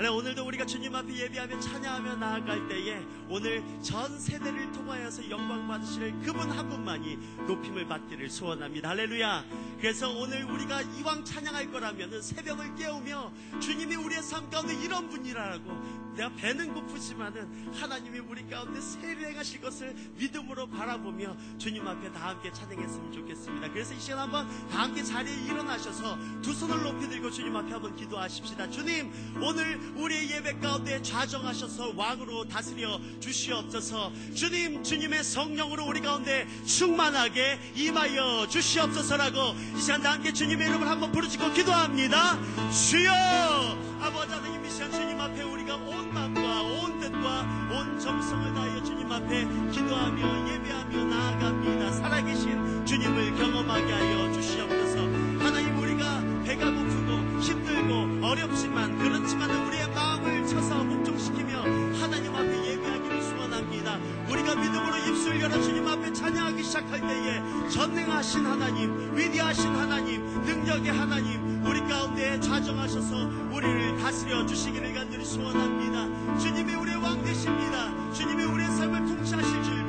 하나님 오늘도 우리가 주님 앞에 예배하며 찬양하며 나아갈 때에 오늘 전 세대를 통하여서 영광 받으실 그분 한 분만이 높임을 받기를 소원합니다. 할렐루야. 그래서 오늘 우리가 이왕 찬양할 거라면 새벽을 깨우며 주님이 우리의 삶 가운데 이런 분이라고 내가 배는 고프지만은 하나님이 우리 가운데 세례 행하실 것을 믿음으로 바라보며 주님 앞에 다 함께 찬양했으면 좋겠습니다. 그래서 이 시간 한번 다 함께 자리에 일어나셔서 두 손을 높이 들고 주님 앞에 한번 기도하십시다. 주님, 오늘 우리의 예배 가운데 좌정하셔서 왕으로 다스려 주시옵소서. 주님, 주님의 성령으로 우리 가운데 충만하게 임하여 주시옵소서라고 이 시간 다 함께 주님의 이름을 한번 부르짖고 기도합니다. 주여! 아버지 하나님 이 시간 주님 앞에 우리가 온 마음과 온 뜻과 온 정성을 다하여 주님 앞에 기도하며 예배하며 나아갑니다. 살아계신 주님을 경험하게 하여 주시옵소서. 하나님 우리가 배가 고프고 힘들고 어렵지만 그렇지만 우리의 마음을 쳐서 복종시키며 하나님 앞에 예배하기를 소원합니다. 우리가 믿음으로 입술 열어 주님 앞에 찬양하기 시작할 때에 전능하신 하나님, 위대하신 하나님, 능력의 하나님, 우리 가운데 자정하셔서 우리를 다스려 주시기를 간절히 소원합니다. 주님이 우리의 왕 되십니다. 주님이 우리의 삶을 통치하실 줄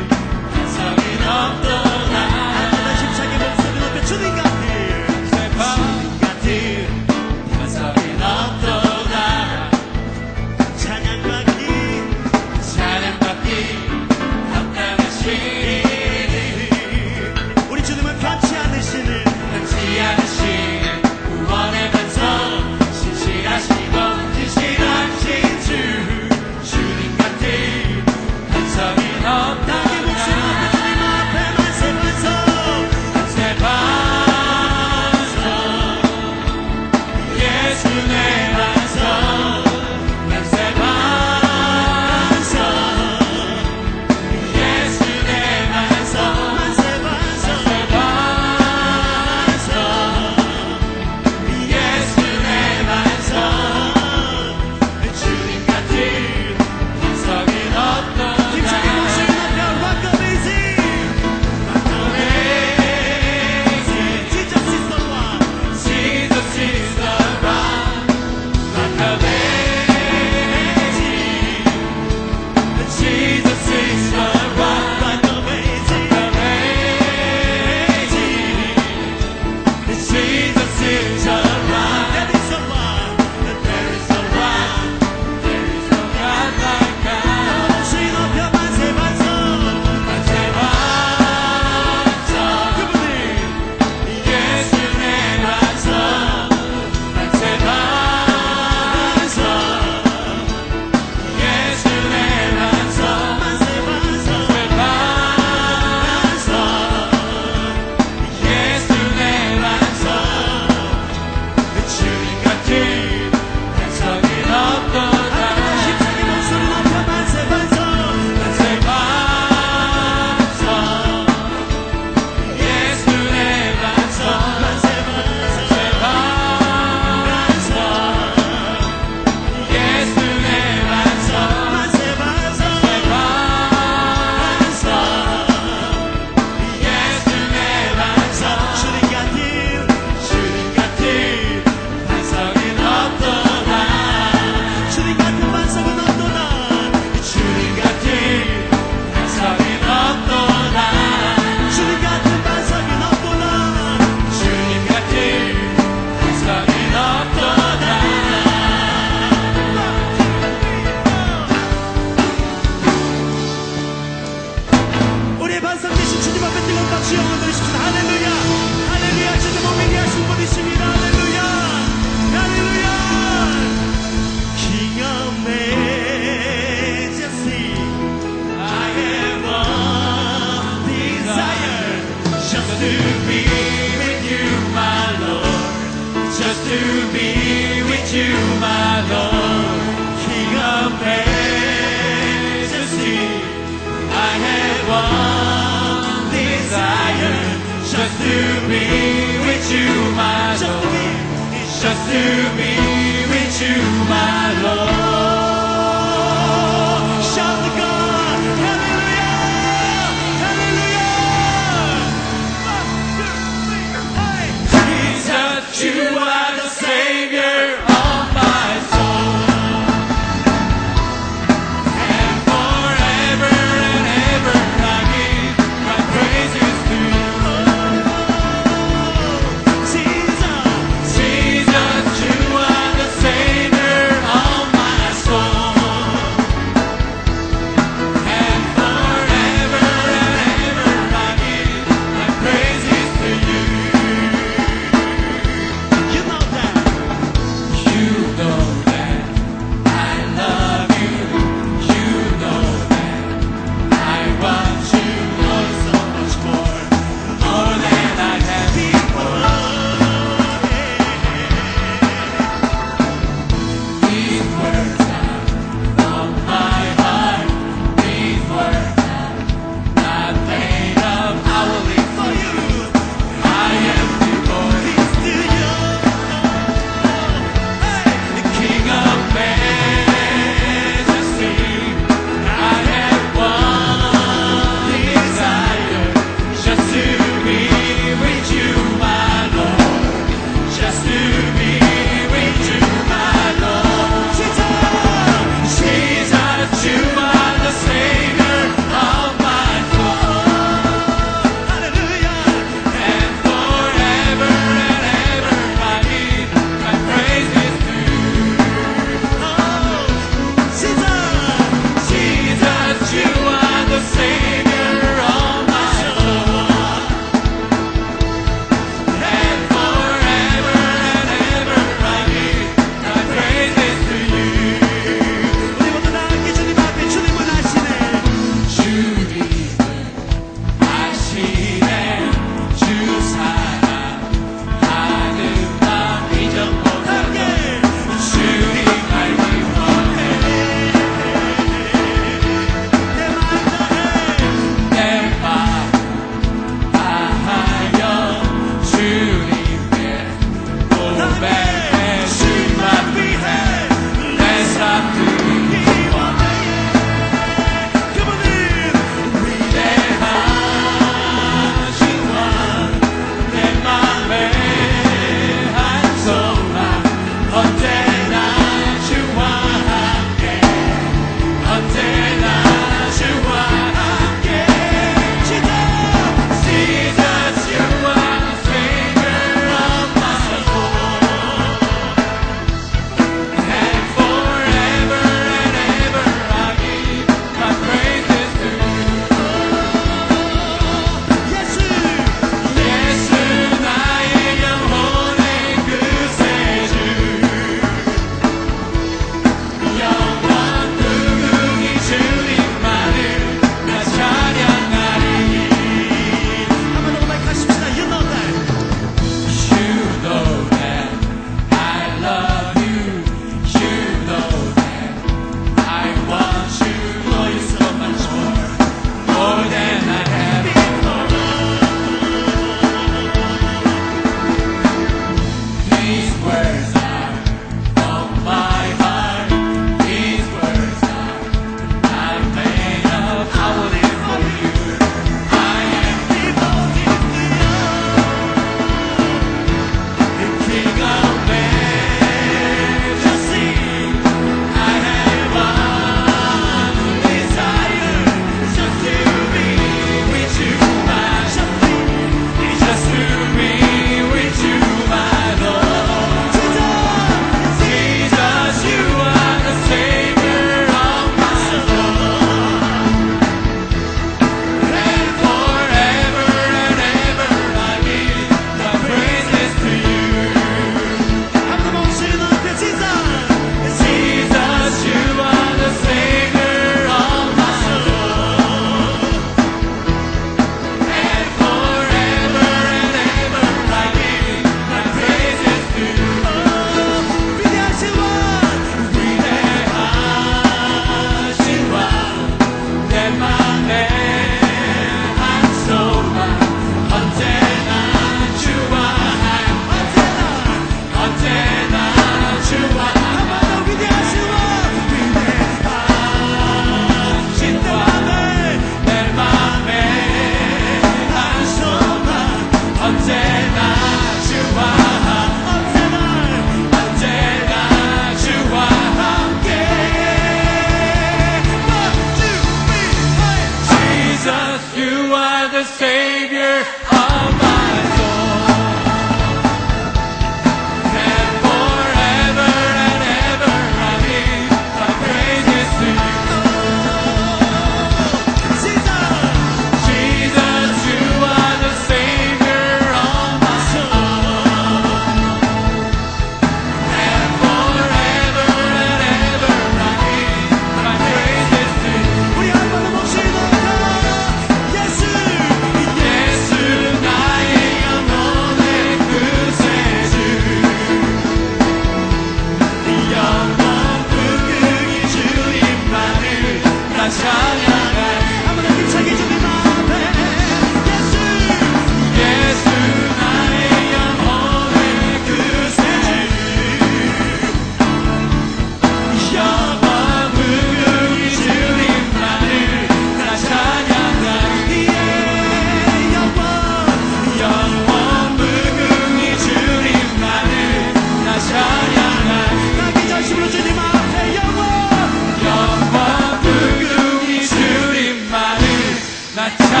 अच्छा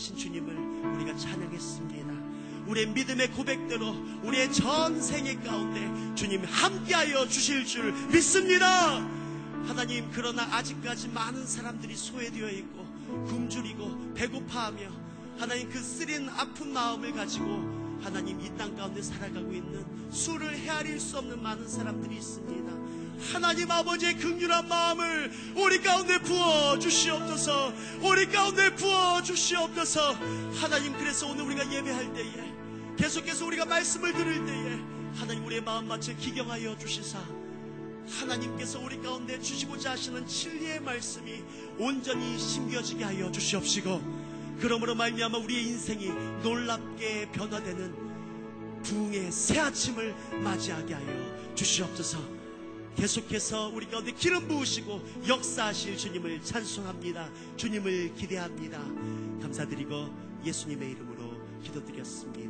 만드신 주님을 우리가 찬양했습니다. 우리의 믿음의 고백대로 우리의 전생의 가운데 주님 함께하여 주실 줄 믿습니다. 하나님 그러나 아직까지 많은 사람들이 소외되어 있고 굶주리고 배고파하며 하나님 그 쓰린 아픈 마음을 가지고 하나님 이 땅 가운데 살아가고 있는 수를 헤아릴 수 없는 많은 사람들이 있습니다. 하나님 아버지의 극률한 마음을 우리 가운데 부어 주시옵소서. 우리 가운데 부어 주시옵소서. 하나님 그래서 오늘 우리가 예배할 때에 계속해서 우리가 말씀을 들을 때에 하나님 우리의 마음밭을 기경하여 주시사 하나님께서 우리 가운데 주시고자 하시는 진리의 말씀이 온전히 심겨지게 하여 주시옵시고 그러므로 말미암아 우리의 인생이 놀랍게 변화되는 부흥의 새 아침을 맞이하게 하여 주시옵소서. 계속해서 우리 가운데 기름 부으시고 역사하실 주님을 찬송합니다. 주님을 기대합니다. 감사드리고 예수님의 이름으로 기도드렸습니다.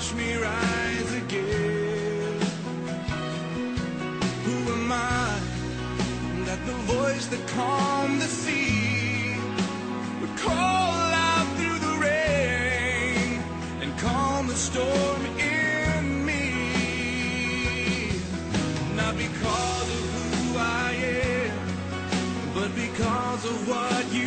Watch me rise again? Who am I that the voice that calmed the sea would call out through the rain and calm the storm in me? Not because of who I am, but because of what you've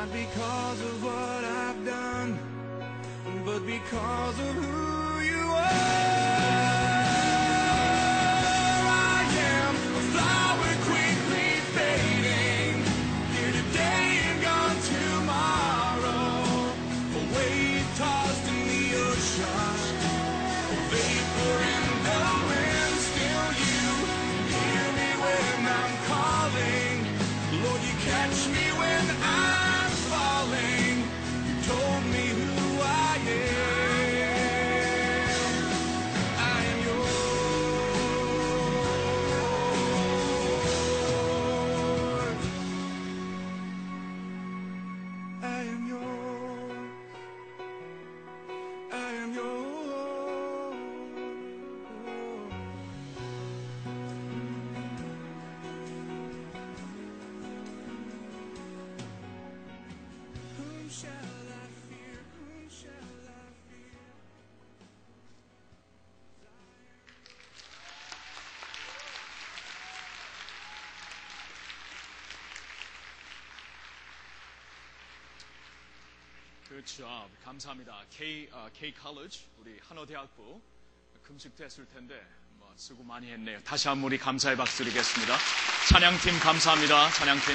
Not because of what I've done, but because of who you are. Good job. 감사합니다. K, 어, K College, 우리 한어대학부 금식됐을 텐데 뭐 수고 많이 했네요. 다시 한번 우리 감사의 박수 드리겠습니다. 찬양팀 감사합니다. 찬양팀.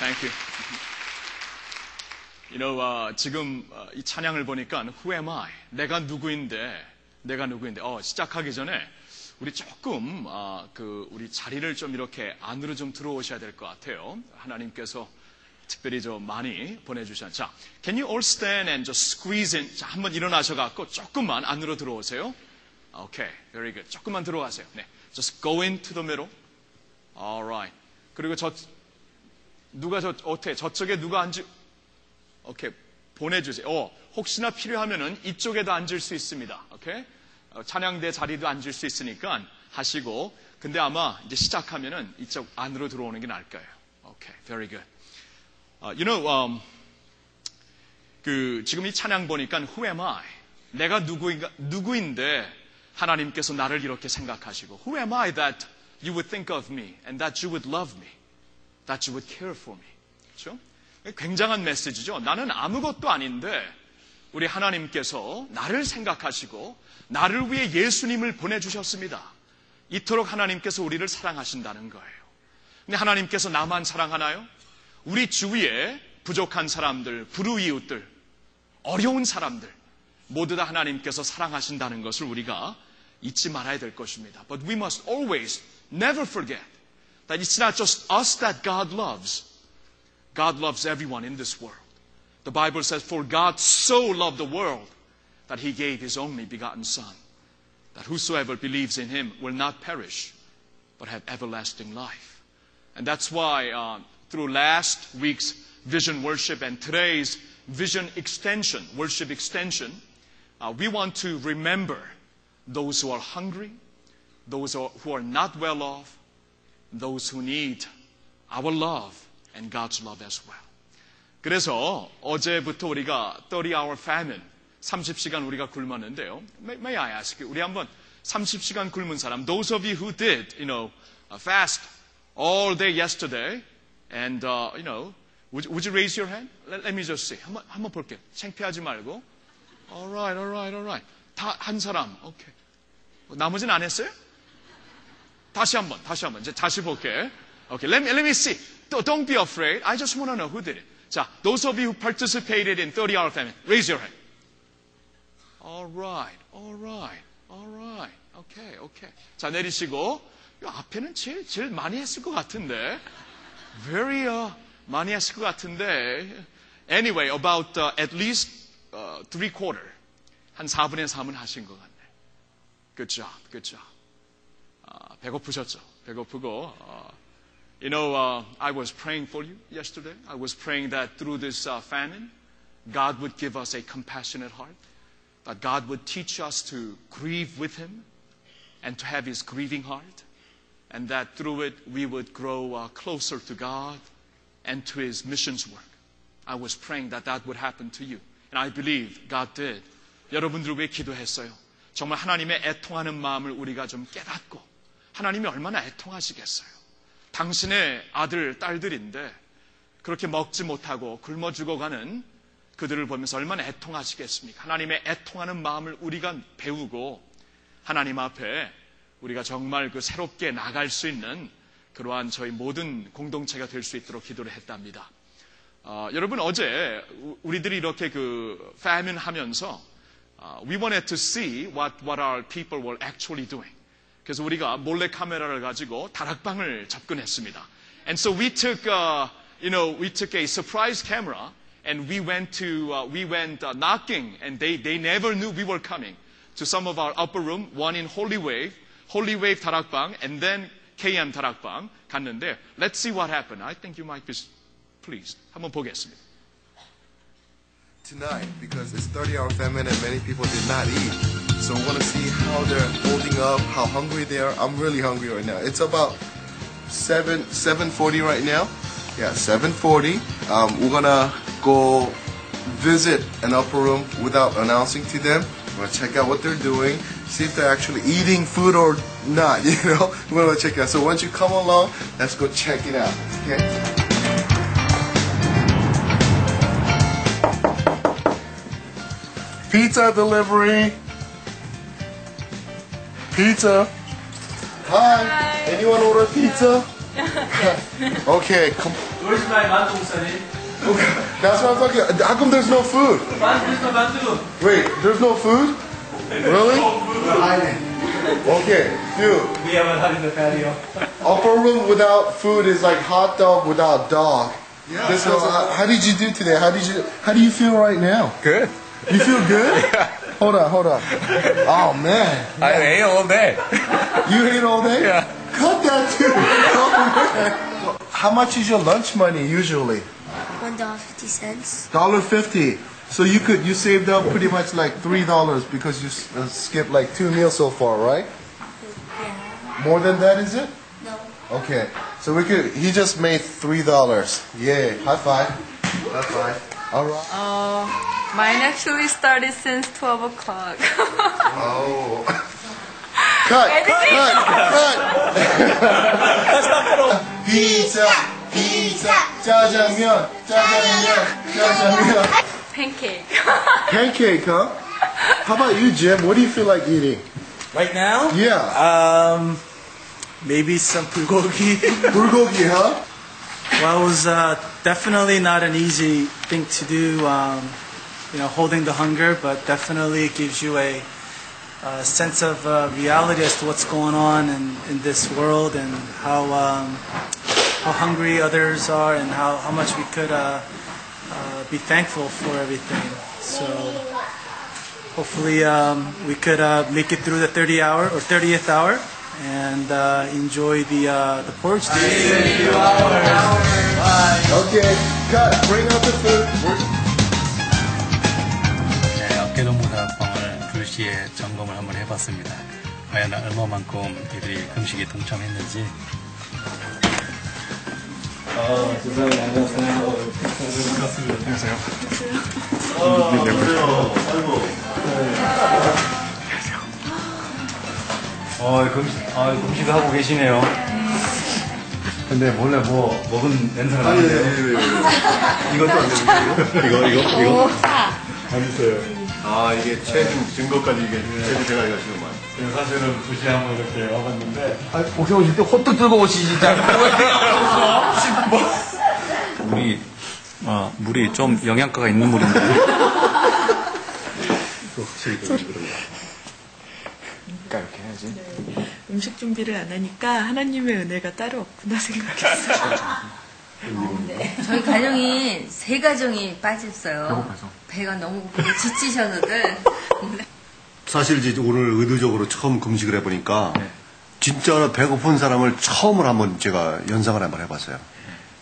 Thank you. You know, 어, 지금 어, 이 찬양을 보니까 Who am I? 내가 누구인데? 내가 누구인데? 어, 시작하기 전에 우리 조금 어, 그 우리 자리를 좀 이렇게 안으로 좀 들어오셔야 될 것 같아요. 하나님께서 특별히 좀 많이 보내주셨. 자, can you all stand and just squeeze in? 자, 한번 일어나셔갖고 조금만 안으로 들어오세요. Okay, very good. 조금만 들어가세요. 네, just go into the middle. Alright. 그리고 저 누가 저 어때? 저쪽에 누가 앉을? 오케이 보내주세요. 어, 혹시나 필요하면은 이쪽에도 앉을 수 있습니다. 오케이 어, 찬양대 자리도 앉을 수 있으니까 하시고. 근데 아마 이제 시작하면은 이쪽 안으로 들어오는 게 나을 거예요. 오케이, very good. Uh, you know, um, 그 지금 이 찬양 보니까 Who am I? 내가 누구인가 누구인데 하나님께서 나를 이렇게 생각하시고 Who am I that you would think of me and that you would love me, that you would care for me? 그렇죠? 굉장한 메시지죠. 나는 아무것도 아닌데 우리 하나님께서 나를 생각하시고 나를 위해 예수님을 보내주셨습니다. 이토록 하나님께서 우리를 사랑하신다는 거예요. 근데 하나님께서 나만 사랑하나요? 우리 주위에 부족한 사람들, 불우이웃들, 어려운 사람들 모두 다 하나님께서 사랑하신다는 것을 우리가 잊지 말아야 될 것입니다. But we must always never forget that it's not just us that God loves. God loves everyone in this world. The Bible says, For God so loved the world that he gave his only begotten Son, that whosoever believes in him will not perish, but have everlasting life. And that's why uh, through last week's vision worship and today's vision extension, worship extension, uh, we want to remember those who are hungry, those who are, who are not well off, those who need our love and God's love as well. 그래서 어제부터 우리가 30-hour famine, 30시간 우리가 굶었는데요. May, may I ask you, 우리 한번 30시간 굶은 사람, those of you who did, you know, fast all day yesterday, and, uh, you know, would, would you raise your hand? Let, let me just see. 한번, 한번 볼게요. 창피하지 말고. Alright, alright, alright. 다 한 사람. 오케이. 나머지는 안 했어요? 다시 한 번, 다시 한 번. 이제 다시 볼게. Okay, let me, let me see. Don't be afraid. I just want to know who did it. 자, those of you who participated in 30 hour famine, raise your hand. Alright, alright, alright. Okay, okay. 자, 내리시고. 이 앞에는 제일, 제일 많이 했을 것 같은데. Very, uh, 많이 했을 것 같은데. Anyway, about uh, at least uh, three quarter. 한 4분의 3은 하신 것 같네. Good job, good job. 아, 배고프셨죠? 배고프고. 어, you know, uh, I was praying for you yesterday. I was praying that through this uh, famine, God would give us a compassionate heart, that God would teach us to grieve with Him and to have His grieving heart, And that through it we would grow uh, closer to God and to His missions work. I was praying that that would happen to you. And I believe God did. 여러분들 위해 기도했어요. 정말 하나님의 애통하는 마음을 우리가 좀 깨닫고 하나님이 얼마나 애통하시겠어요. 당신의 아들, 딸들인데 그렇게 먹지 못하고 굶어 죽어가는 그들을 보면서 얼마나 애통하시겠습니까? 하나님의 애통하는 마음을 우리가 배우고 하나님 앞에 우리가 정말 그 새롭게 나갈 수 있는 그러한 저희 모든 공동체가 될 수 있도록 기도를 했답니다. 어, 여러분 어제 우리들이 이렇게 그 famine 하면서 uh, we wanted to see what what our people were actually doing. 그래서 우리가 몰래 카메라를 가지고 다락방을 접근했습니다. And so we took, uh, you know, we took a surprise camera and we went to, uh, we went uh, knocking and they, they never knew we were coming to some of our upper room, one in Holy Wave, Holy Wave 다락방 and then KM 다락방 갔는데 let's see what happened. I think you might be pleased. 한번 보겠습니다. tonight because it's 30 hour famine and many people did not eat. So we want to see how they're holding up, how hungry they are. I'm really hungry right now. It's about 7 7:40 right now. Yeah, 7:40. Um, we're gonna go visit an upper room without announcing to them. We're gonna check out what they're doing, see if they're actually eating food or not. You know, we're gonna check it out. So once you come along, let's go check it out. Okay. Pizza delivery. Pizza. Hi. Anyone order pizza? okay, come. Where's my mandu, Musani? That's what I'm talking. How come there's no food? Where's my mandu? Wait, there's no food? Really? Okay, dude. We have a hut in the patio. Upper room without food is like hot dog without dog. Yeah. This was, how, how did you do today? How did you? How do you feel right now? Good. You feel good? Hold on, hold on. Oh man, I ate all day. you ate all day? Yeah. Cut that too. Oh. How much is your lunch money usually? One dollar fifty cents. Dollar fifty. So you could you saved up pretty much like three dollars because you uh, skipped like two meals so far, right? Yeah. More than that, is it? No. Okay, so we could. He just made three dollars. Yay! High five. High five. All right. Uh, mine actually started since 12 o'clock. Oh. cut! Cut! Cut! pizza, pizza, 짜장면, 짜장면, 짜장면. Pancake. Pancake, huh? How about you, Jim? What do you feel like eating? Right now? Yeah, Um, maybe some bulgogi. bulgogi, huh? well, it was uh, definitely not an easy thing to do, um, you know, holding the hunger, but definitely it gives you a, uh sense of uh, reality as to what's going on in, in this world and how, um, how hungry others are and how, how much we could uh, uh, be thankful for everything. So hopefully um, we could uh, make it through the 30 hour or 30th hour and uh, enjoy the, uh, the porridge. Okay, cut. Bring out the food. We're- 2시에 점검을 한번 해봤습니다. 과연 얼마만큼 이들이 금식에 동참했는지 어, 금식, 아, 금식을 하고 계시네요. 근데 원래 뭐, 먹은 냄새가 나는데요. 이것도 안 되는데 이거? 이거 이거 이거? 안 있어요. 아 이게 체중 증거까지 이게 체중 제가 해가지고 만. 사실은 2시에 한번 이렇게 와봤는데. 혹시 오실 때 호떡 들고 오시지 물이 어, 물이 좀 영양가가 있는 물인데 이렇게 해야지. 음식 준비를 안 하니까 하나님의 은혜가 따로 없구나 생각했어요. 저희 가정이 세 가정이 빠졌어요. 배가 너무 고프고 지치셔서들. 사실 이제 오늘 의도적으로 처음 금식을 해보니까 진짜 배고픈 사람을 처음으로 한번 제가 연상을 한번 해봤어요.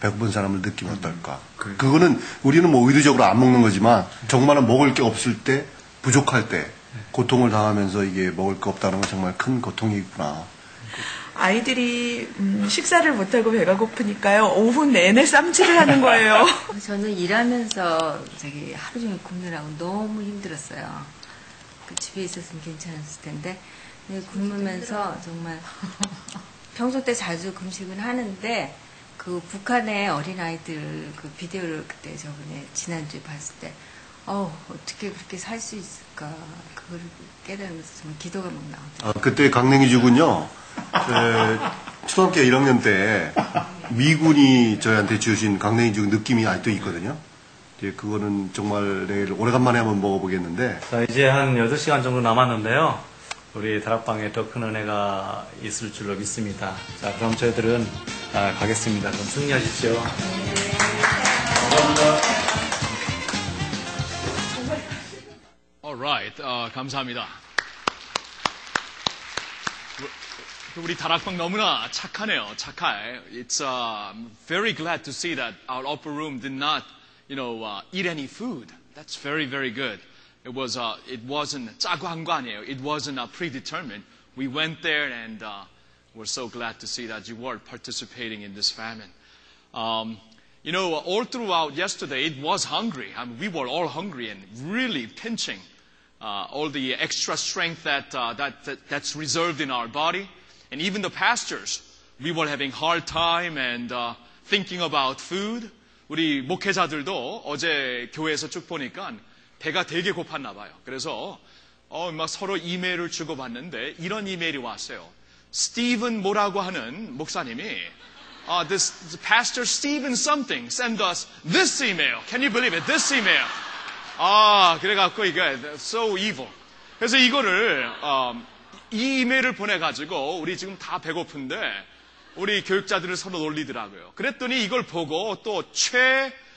배고픈 사람을 느끼면 어떨까. 그거는 우리는 뭐 의도적으로 안 먹는 거지만 정말은 먹을 게 없을 때 부족할 때 고통을 당하면서 이게 먹을 게 없다는 건 정말 큰 고통이구나. 아이들이 음, 식사를 못하고 배가 고프니까요. 오후 내내 쌈질을 하는 거예요. 저는 일하면서 저기 하루 종일 굶느라고 너무 힘들었어요. 그 집에 있었으면 괜찮았을 텐데 근데 굶으면서 정말 평소 때 자주 금식을 하는데 그 북한의 어린아이들 그 비디오를 그때 저번에 지난주에 봤을 때 어, 어떻게 그렇게 살 수 있을까 그걸 깨달으면서 정말 기도가 막 나오더라고요. 아, 그때 강냉이 죽은요, 에, 초등학교 1학년 때 미군이 저희한테 주신 강냉이 죽은 느낌이 아직도 있거든요. 이제 그거는 정말 내일 오래간만에 한번 먹어보겠는데, 자, 이제 한 8시간 정도 남았는데요. 우리 다락방에 더 큰 은혜가 있을 줄로 믿습니다. 자, 그럼 저희들은 아, 가겠습니다. 그럼 승리하십시오. Alright, 어, 감사합니다. 우- 우리 다락방 너무나 착하네요. 착해. It's uh, I'm very glad to see that our upper room did not, you know, uh, eat any food. That's very, very good. It was, uh, it wasn't 짜고 한거 아니에요. It wasn't uh, predetermined. We went there and uh, we're so glad to see that you were participating in this famine. Um, you know, all throughout yesterday, it was hungry. I mean, we were all hungry and really pinching uh, all the extra strength that, uh, that, that, that's reserved in our body. And even the pastors, we were having hard time and uh, thinking about food. 우리 목회자들도 어제 교회에서 쭉 보니까 배가 되게 고팠나 봐요. 그래서 어, 막 서로 이메일을 주고받는데 이런 이메일이 왔어요. 스티븐 뭐라고 하는 목사님이 uh, this, Pastor Stephen something send us this email. Can you believe it? This email. 아, 그래갖고 이게 so evil. 그래서 이거를 어, 이 이메일을 보내가지고 우리 지금 다 배고픈데 우리 교육자들을 서로 놀리더라고요. 그랬더니 이걸 보고 또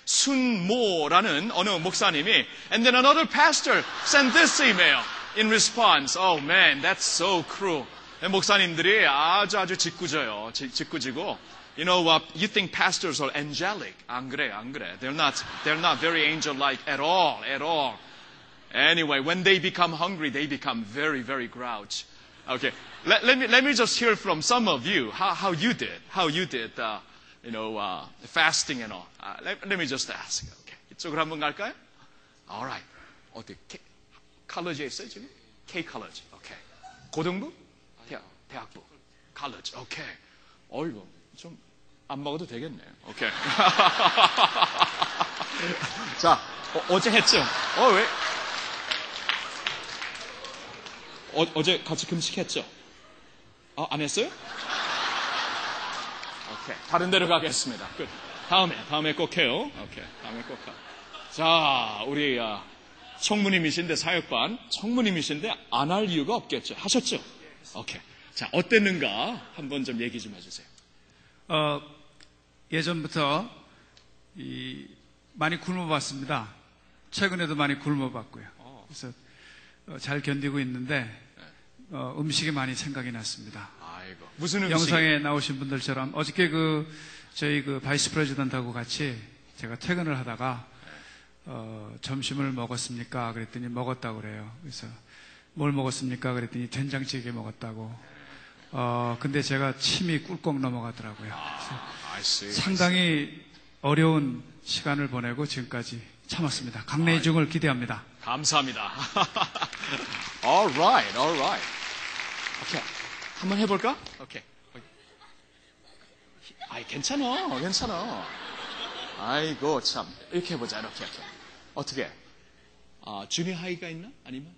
최순모라는 어느 목사님이 and then another pastor sent this email in response. Oh man, that's so cruel. 목사님들이 아주 아주 짓궂어요. 지- 짓궂이고 You know what? You think pastors are angelic. 안 그래, 안 그래. They're not, they're not very angel-like at all, at all. Anyway, when they become hungry, they become very, very grouch. Okay, let, let me let me just hear from some of you how, how you did, how you did, uh, you know, uh, fasting and all. Uh, let, let me just ask. Okay, 이쪽으로 한번 갈까요? All right. 어디 K, 컬러지에 있어요 지금? K 컬러지. 오케이. 고등부? 대학, 대학부. 컬러지. 오케이. 어이구 좀 안 먹어도 되겠네. 오케이. 자, 어, 제 했죠? 어 왜? 어, 제 같이 금식했죠? 어, 안 했어요? 오케이. 다른 데로 가겠습니다. 끝. 다음에, 다음에 꼭 해요. 오케이. 다음에 꼭 가. 자, 우리, 아, 청무님이신데, 사역반. 청무님이신데, 안 할 이유가 없겠죠. 하셨죠? 오케이. 자, 어땠는가? 한번 좀 얘기 좀 해주세요. 어, 예전부터 이, 많이 굶어봤습니다. 최근에도 많이 굶어봤고요. 그래서 어, 잘 견디고 있는데 어, 음식이 많이 생각이 났습니다. 아이고. 무슨 음식? 영상에 나오신 분들처럼 어저께 그 저희 그 바이스 프레지던트하고 같이 제가 퇴근을 하다가 어, 점심을 먹었습니까? 그랬더니 먹었다고 그래요. 그래서 뭘 먹었습니까? 그랬더니 된장찌개 먹었다고. 어, 근데 제가 침이 꿀꺽 넘어가더라고요. I see. 상당히 어려운 시간을 보내고 지금까지 참았습니다. 강내의 중을 기대합니다. 감사합니다. all right, all right. 오케이. 한번 해볼까? 오케이. 아이, 괜찮아, 괜찮아. 아이고, 참. 이렇게 해보자, 이렇게, 이렇게. 어떻게? 아, 주니어 하이가 있나? 아니면?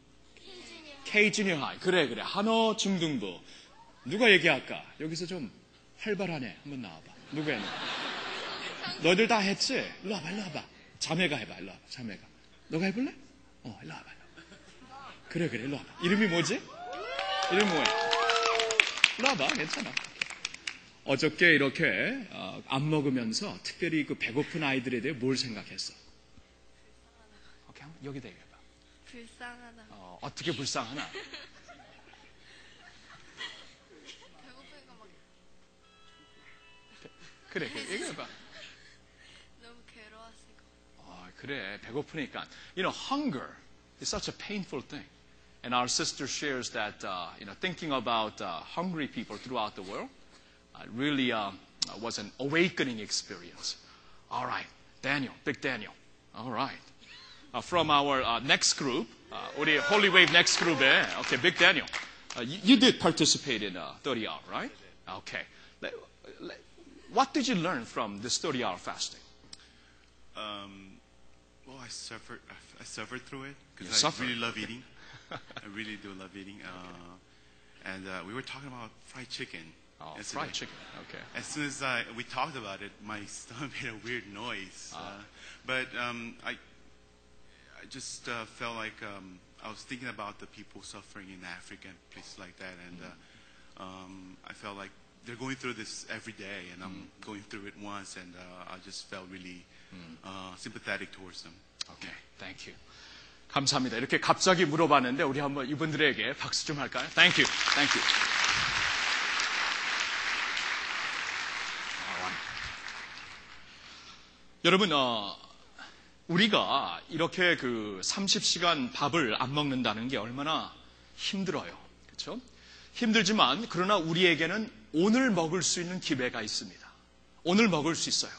K 주니어 하이. 그래, 그래. 한어 중등부. 누가 얘기할까? 여기서 좀 활발하네. 한번 나와봐. 누가 했나? 너희들 다 했지? 일로 와봐, 일로 와봐. 자매가 해봐, 일로 와봐, 자매가. 너가 해볼래? 어, 일로 와봐, 일로 와봐. 그래, 그래, 일로 와봐. 이름이 뭐지? 이름이 뭐야? 일로 와봐, 괜찮아. 어저께 이렇게 어, 안 먹으면서 특별히 그 배고픈 아이들에 대해 뭘 생각했어? 오케이, 한번 여기다 얘기해봐. 불쌍하다. 어, 어떻게 불쌍하나? 배고프니까 막 그래, 그래, 얘기해봐. 그래, 배고프니까. You know, hunger is such a painful thing. And our sister shares that, uh, you know, thinking about uh, hungry people throughout the world uh, really uh, was an awakening experience. All right, Daniel, big Daniel. All right. Uh, from our uh, next group, uh, 우리 Holy Wave next group에, okay, big Daniel. Uh, you, you did participate in uh, 30 hour, right? Okay. Let- let- what did you learn from this 30 hour fasting? Um, well, I suffered. I suffered through it because I suffered. really love eating. I really do love eating. Uh, and uh, we were talking about fried chicken. Oh, yesterday. fried chicken. Okay. As soon as I, we talked about it, my stomach made a weird noise. Ah. Uh, but um, I, I just uh, felt like um, I was thinking about the people suffering in Africa and places like that, and uh, um, I felt like they're going through this every day, and I'm going through it once, and uh, I just felt really uh, sympathetic towards them. Thank you. 감사합니다. 이렇게 갑자기 물어봤는데 우리 한번 이분들에게 박수 좀 할까요? Thank you, thank you. Alright. 여러분, 어, 우리가 이렇게 그 30시간 밥을 안 먹는다는 게 얼마나 힘들어요. 그렇죠? 힘들지만 그러나 우리에게는 오늘 먹을 수 있는 기회가 있습니다. 오늘 먹을 수 있어요.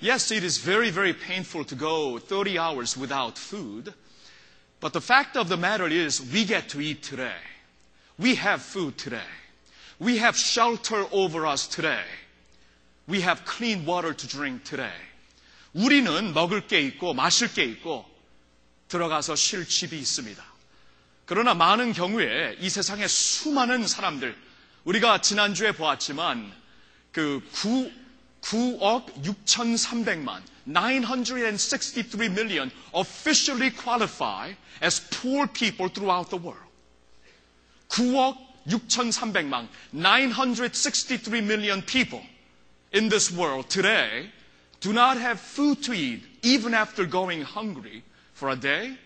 Yes, it is very, very painful to go 30 hours without food. But the fact of the matter is we get to eat today. We have food today. We have shelter over us today. We have clean water to drink today. 우리는 먹을 게 있고 마실 게 있고 들어가서 쉴 집이 있습니다. 그러나 많은 경우에 이 세상에 수많은 사람들, 우리가 지난주에 보았지만 그 9, 9억 6,300만, 963 million officially qualify as poor people throughout the world. 9억 6,300만, 963 million people in this world today do not have food to eat even after going hungry for a day,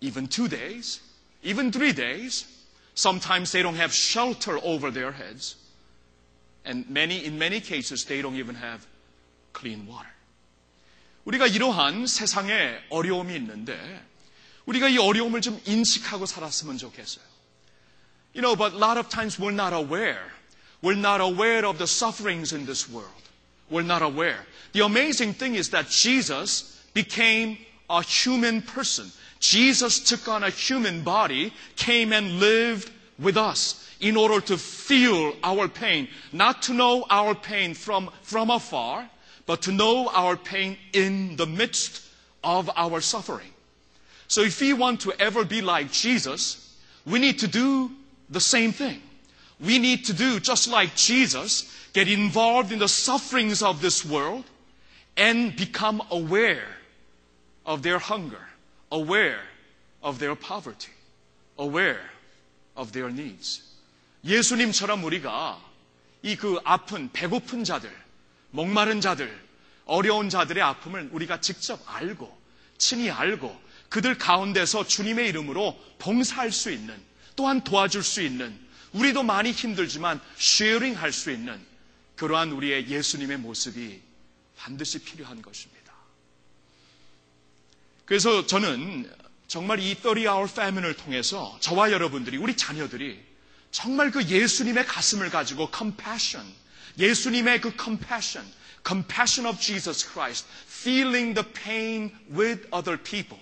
even two days, even three days. Sometimes they don't have shelter over their heads. And many, in many cases, they don't even have clean water. 우리가 이러한 세상에 어려움이 있는데, 우리가 이 어려움을 좀 인식하고 살았으면 좋겠어요. You know, but a lot of times we're not aware. We're not aware of the sufferings in this world. We're not aware. The amazing thing is that Jesus became a human person. Jesus took on a human body, came and lived with us in order to feel our pain, not to know our pain from, from afar, but to know our pain in the midst of our suffering. So if we want to ever be like Jesus, we need to do the same thing. We need to do just like Jesus, get involved in the sufferings of this world and become aware of their hunger, aware of their poverty, aware of their needs. 예수님처럼 우리가 이 그 아픈, 배고픈 자들, 목마른 자들, 어려운 자들의 아픔을 우리가 직접 알고, 친히 알고, 그들 가운데서 주님의 이름으로 봉사할 수 있는, 또한 도와줄 수 있는, 우리도 많이 힘들지만 쉐어링 할 수 있는 그러한 우리의 예수님의 모습이 반드시 필요한 것입니다. 그래서 저는 정말 이 30hour famine을 통해서 저와 여러분들이, 우리 자녀들이 정말 그 예수님의 가슴을 가지고 compassion, 예수님의 그 compassion, compassion of Jesus Christ, feeling the pain with other people.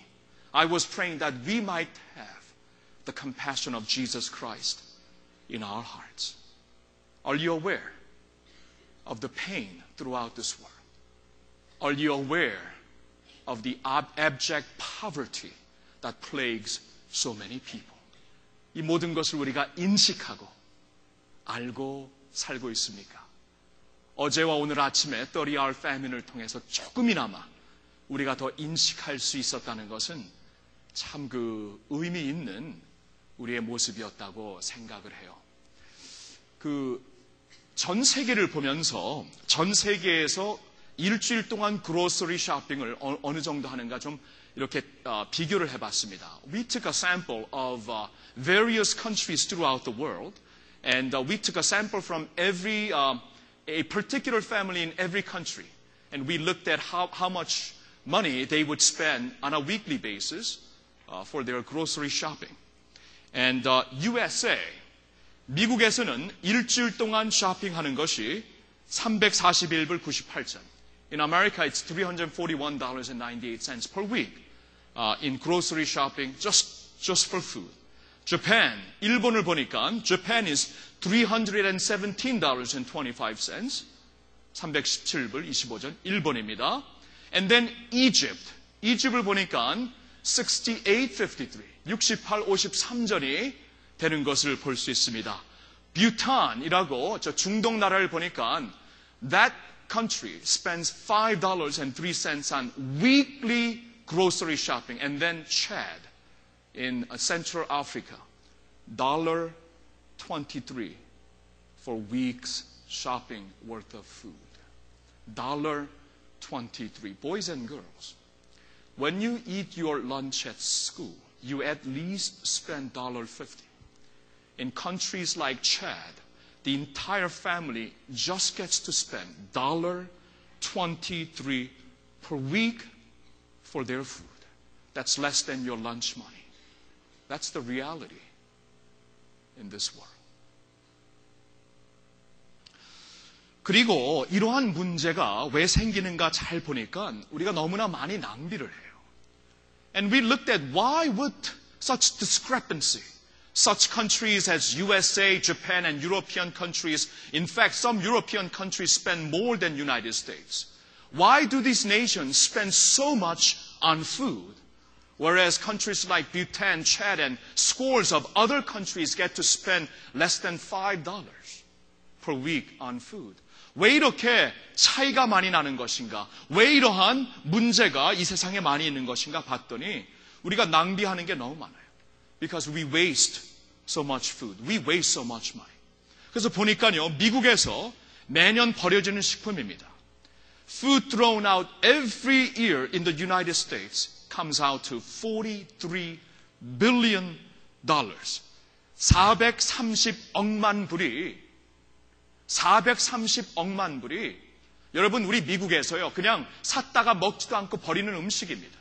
I was praying that we might have the compassion of Jesus Christ in our hearts. Are you aware of the pain throughout this world? Are you aware of the ab- abject poverty that plagues so many people? 이 모든 것을 우리가 인식하고 알고 살고 있습니까? 어제와 오늘 아침에 30hour famine을 통해서 조금이나마 우리가 더 인식할 수 있었다는 것은 참 그 의미 있는 우리의 모습이었다고 생각을 해요. 그 전 세계를 보면서 전 세계에서 일주일 동안 그로서리 쇼핑을 어, 느 정도 하는가 좀 이렇게 어, 비교를 해봤습니다. We took a sample of uh, various countries throughout the world, and uh, we took a sample from every uh, a particular family in every country, and we looked at how, how much money they would spend on a weekly basis uh, for their grocery shopping. And uh, USA, 미국에서는 일주일 동안 쇼핑하는 것이 341불 98전. In America, it's $341.98 per week uh, in grocery shopping just, just for food. Japan, 일본을 보니까 Japan is $317.25. 317불 25전 일본입니다. And then Egypt. 이집을 보니까 68.53, 68, 53전이 되는 것을 볼 수 있습니다. 뷰탄이라고 저 중동 나라를 보니까 that country spends $5.03 on weekly grocery shopping and then Chad in uh, Central Africa dollar 23 for weeks shopping worth of food. Dollar 23 boys and girls when you eat your lunch at school you at least spend $1.50 in countries like Chad, the entire family just gets to spend $1.23 per week for their food. That's less than your lunch money. That's the reality in this world. 그리고 이러한 문제가 왜 생기는가 잘 보니까 우리가 너무나 많이 낭비를 해요. And we looked at why would such discrepancy such countries as USA, Japan, and European countries, in fact, some European countries spend more than United States. Why do these nations spend so much on food? Whereas countries like Bhutan, Chad, and scores of other countries get to spend less than $5 per week on food. 왜 이렇게 차이가 많이 나는 것인가? 왜 이러한 문제가 이 세상에 많이 있는 것인가 봤더니 우리가 낭비하는 게 너무 많아요. Because we waste so much food. We waste so much money. 그래서 보니까요, 미국에서 매년 버려지는 식품입니다. Food thrown out every year in the United States comes out to 43 billion dollars. 430억만 불이 430억만 불이 여러분 우리 미국에서요 그냥 샀다가 먹지도 않고 버리는 음식입니다.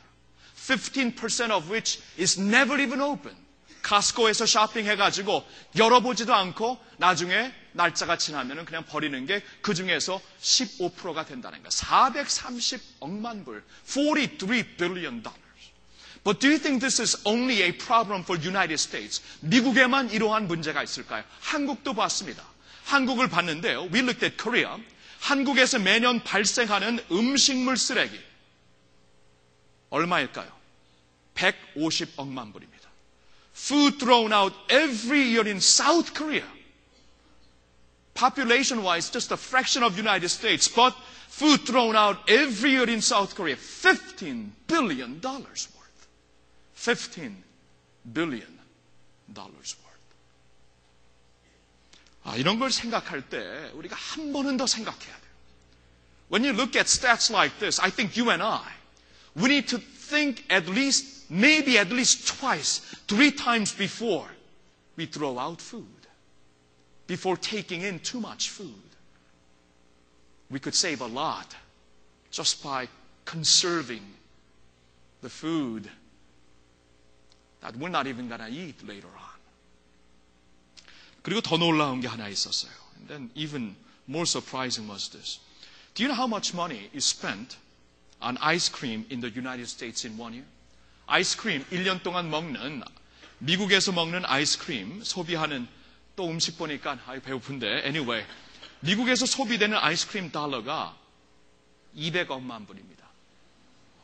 15% of which is never even open. 카스코에서 쇼핑해가지고 열어보지도 않고 나중에 날짜가 지나면 그냥 버리는 게 그 중에서 15%가 된다는 거예요. 430억만 불, 43 billion dollars. But do you think this is only a problem for United States? 미국에만 이러한 문제가 있을까요? 한국도 봤습니다. 한국을 봤는데요. We looked at Korea. 한국에서 매년 발생하는 음식물 쓰레기. 얼마일까요? 150억만 불입니다. Food thrown out every year in South Korea. Population wise, just a fraction of United States, but food thrown out every year in South Korea. 15 billion dollars worth. 15 billion dollars worth. 아, 이런 걸 생각할 때 우리가 한 번은 더 생각해야 돼요. When you look at stats like this, I think you and I, we need to think at least, maybe at least twice, three times before we throw out food, before taking in too much food. We could save a lot just by conserving the food that we're not even to eat later on. 그리고 더 놀라운 게 하나 있었어요. And then even more surprising was this. Do you know how much money is spent on ice cream in the United States in one year? 아이스크림 1년 동안 먹는 미국에서 먹는 아이스크림 소비하는 또 음식 보니까 아이 배고픈데 anyway 미국에서 소비되는 아이스크림 달러가 200억만 불입니다.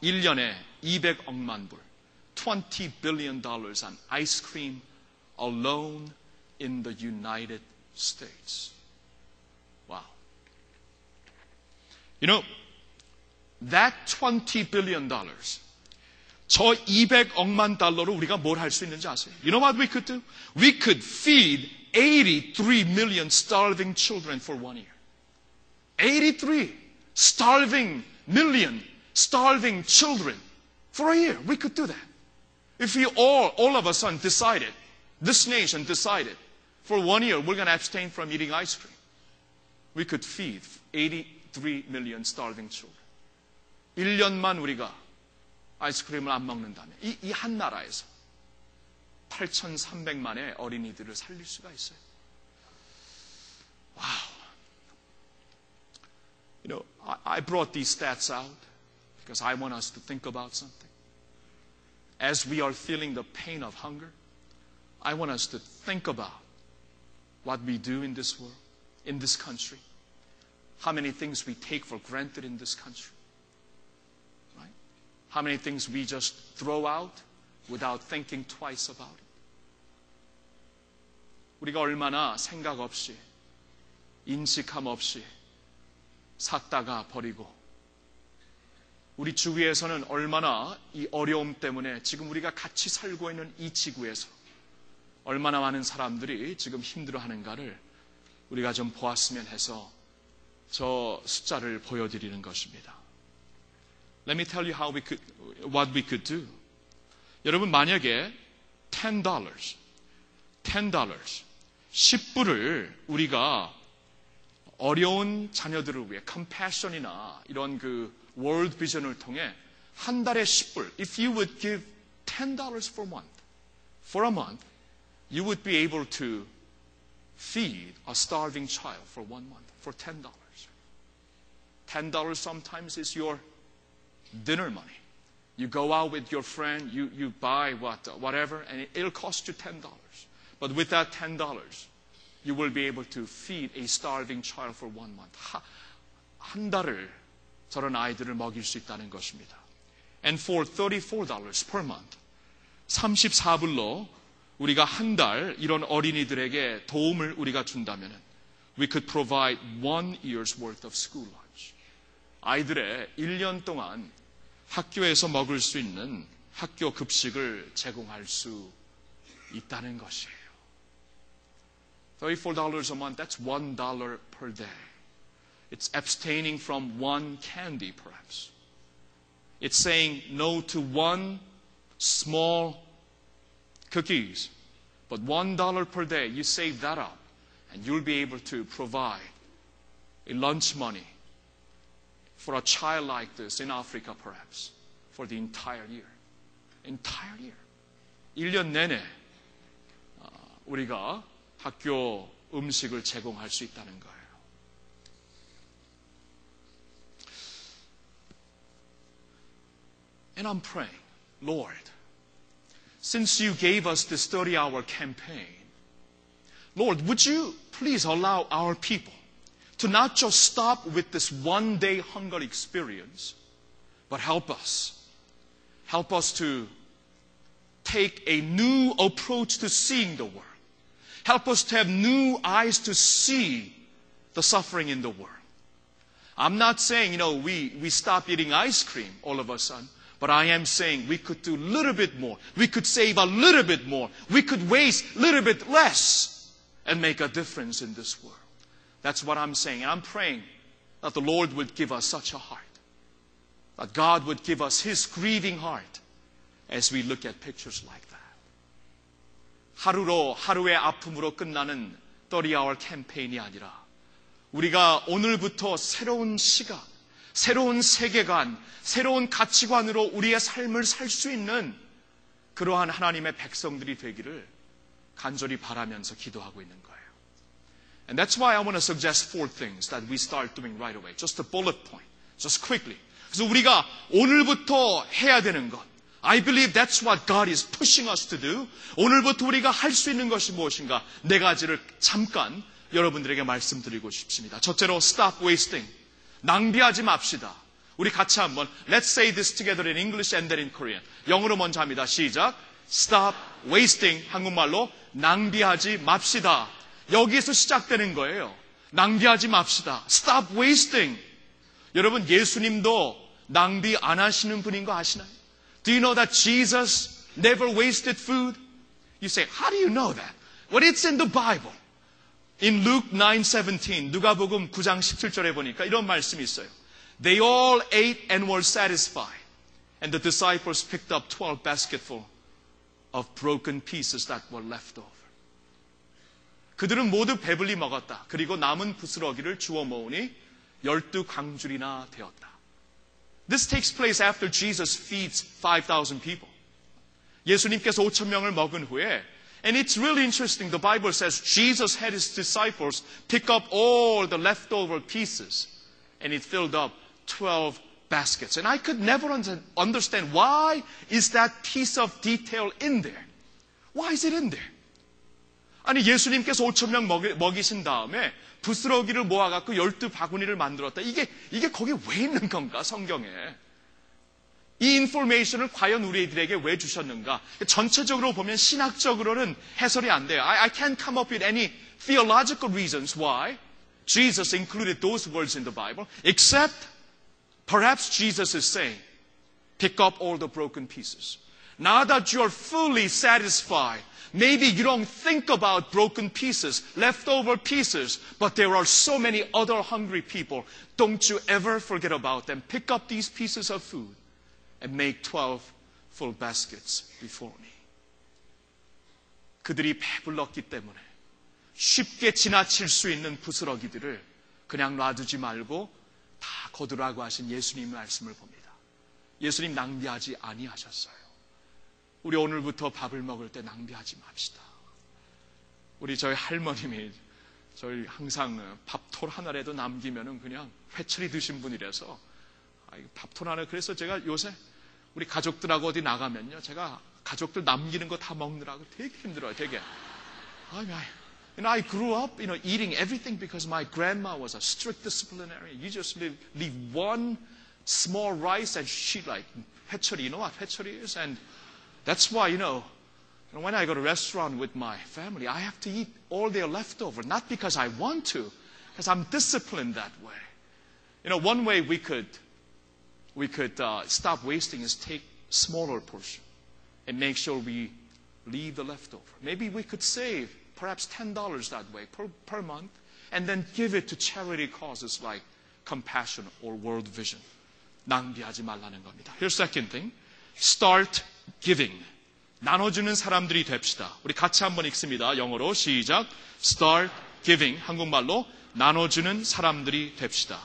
1년에 200억만 불. 20 billion dollars on ice cream alone in the United States. Wow. You know, that 20 billion dollars. 저 200억만 달러로 우리가 뭘 할 수 있는지 아세요? You know what we could do? We could feed 83 million starving children for one year. 83 starving million starving children for a year. We could do that. If we all, all of a sudden decided, this nation decided, for one year we're going to abstain from eating ice cream, we could feed 83 million starving children. 1년만 우리가 아이스크림을 안 먹는다면 이, 이 한 나라에서 8,300만의 어린이들을 살릴 수가 있어요. Wow. You know, I, I brought these stats out because I want us to think about something. As we are feeling the pain of hunger, I want us to think about what we do in this world, in this country, how many things we take for granted in this country. How many things we just throw out without thinking twice about it? 우리가 얼마나 생각 없이, 인식함 없이 샀다가 버리고, 우리 주위에서는 얼마나 이 어려움 때문에 지금 우리가 같이 살고 있는 이 지구에서 얼마나 많은 사람들이 지금 힘들어하는가를 우리가 좀 보았으면 해서 저 숫자를 보여드리는 것입니다. Let me tell you how we could, what we could do. 여러분, 만약에 $10, $10, 10불을 우리가 어려운 자녀들을 위해 compassion이나 이런 그 world vision을 통해 한 달에 10불, if you would give $10 for a month, for a month, you would be able to feed a starving child for one month for $10. $10 sometimes is your dinner money. You go out with your friend, you, you buy what, whatever, and it'll cost you $10. But with that $10, you will be able to feed a starving child for one month. 하, 한 달을 저런 아이들을 먹일 수 있다는 것입니다. And for $34 per month, 34불로 우리가 한 달 이런 어린이들에게 도움을 우리가 준다면 we could provide one year's worth of school lunch. 아이들의 1년 동안 학교에서 먹을 수 있는 학교 급식을 제공할 수 있다는 것이에요. $34 a month, that's $1 per day. It's abstaining from one candy, perhaps. It's saying no to one small cookies. But $1 per day, you save that up, and you'll be able to provide a lunch money for a child like this in Africa, perhaps, for the entire year. Entire year. 1년 내내 어, 우리가 학교 음식을 제공할 수 있다는 거예요. And I'm praying, Lord, since you gave us this 30 hour campaign, Lord, would you please allow our people to not just stop with this one day hunger experience, but help us. Help us to take a new approach to seeing the world. Help us to have new eyes to see the suffering in the world. I'm not saying, you know, we, we stop eating ice cream all of a sudden, but I am saying we could do a little bit more. We could save a little bit more. We could waste a little bit less and make a difference in this world. That's what I'm saying. And I'm praying that the Lord would give us such a heart. That God would give us His grieving heart as we look at pictures like that. 하루로, 하루의 아픔으로 끝나는 30hour 캠페인이 아니라 우리가 오늘부터 새로운 시간, 새로운 세계관, 새로운 가치관으로 우리의 삶을 살 수 있는 그러한 하나님의 백성들이 되기를 간절히 바라면서 기도하고 있는 거예요. And that's why I want to suggest four things that we start doing right away. Just a bullet point. Just quickly. 그래서 우리가 오늘부터 해야 되는 것. I believe that's what God is pushing us to do. 오늘부터 우리가 할 수 있는 것이 무엇인가? 네 가지를 잠깐 여러분들에게 말씀드리고 싶습니다. 첫째로 stop wasting. 낭비하지 맙시다. 우리 같이 한번 Let's say this together in English and then in Korean. 영어로 먼저 합니다. 시작. Stop wasting. 한국말로 낭비하지 맙시다. 여기에서 시작되는 거예요. 낭비하지 맙시다. Stop wasting. 여러분 예수님도 낭비 안 하시는 분인 거 아시나요? Do you know that Jesus never wasted food? You say, how do you know that? Well, it's in the Bible. In Luke 9:17 누가복음 9장 17절에 보니까 이런 말씀이 있어요. They all ate and were satisfied. And the disciples picked up 12 basketful of broken pieces that were left over. 그들은 모두 배불리 먹었다. 그리고 남은 부스러기를 주워 모으니 열두 광줄이나 되었다. This takes place after Jesus feeds 5,000 people. 예수님께서 5천 명을 먹은 후에 And it's really interesting. The Bible says Jesus had his disciples pick up all the leftover pieces and it filled up 12 baskets. And I could never understand why is that piece of detail in there? Why is it in there? 아니 예수님께서 5천 명 먹이, 먹이신 다음에 부스러기를 모아갖고 열두 바구니를 만들었다. 이게 이게 거기 왜 있는 건가 성경에? 이 인포메이션을 과연 우리들에게 왜 주셨는가? 전체적으로 보면 신학적으로는 해설이 안 돼요. I, I can't come up with any theological reasons why Jesus included those words in the Bible, except perhaps Jesus is saying, pick up all the broken pieces. Now that you're fully satisfied, maybe you don't think about broken pieces, leftover pieces, but there are so many other hungry people. Don't you ever forget about them. Pick up these pieces of food and make 12 full baskets before me. 그들이 배불렀기 때문에 쉽게 지나칠 수 있는 부스러기들을 그냥 놔두지 말고 다 거두라고 하신 예수님의 말씀을 봅니다. 예수님 낭비하지 아니하셨어요. 우리 오늘부터 밥을 먹을 때 낭비하지 맙시다. 우리 저희 할머님이 저희 항상 밥톨 하나라도 남기면은 그냥 회초리 드신 분이라서 밥톨 하나 그래서 제가 요새 우리 가족들하고 어디 나가면요 제가 가족들 남기는 거 다 먹느라고 되게 힘들어요 되게 I mean, You know, I grew up, you know, eating everything because my grandma was a strict disciplinarian. You just leave, leave one small rice and she like 회초리, you know what 회초리 is? And That's why, you know, when I go to a restaurant with my family, I have to eat all their leftover, not because I want to, because I'm disciplined that way. You know, one way we could we could uh, stop wasting is take smaller portion and make sure we leave the leftover. Maybe we could save perhaps ten dollars that way per, per month, and then give it to charity causes like compassion or World Vision. 낭비하지 말라는 겁니다. Here's second thing. Start giving. 나눠주는 사람들이 됩시다. 우리 같이 한번 읽습니다. 영어로 시작. Start giving. 한국말로 나눠주는 사람들이 됩시다.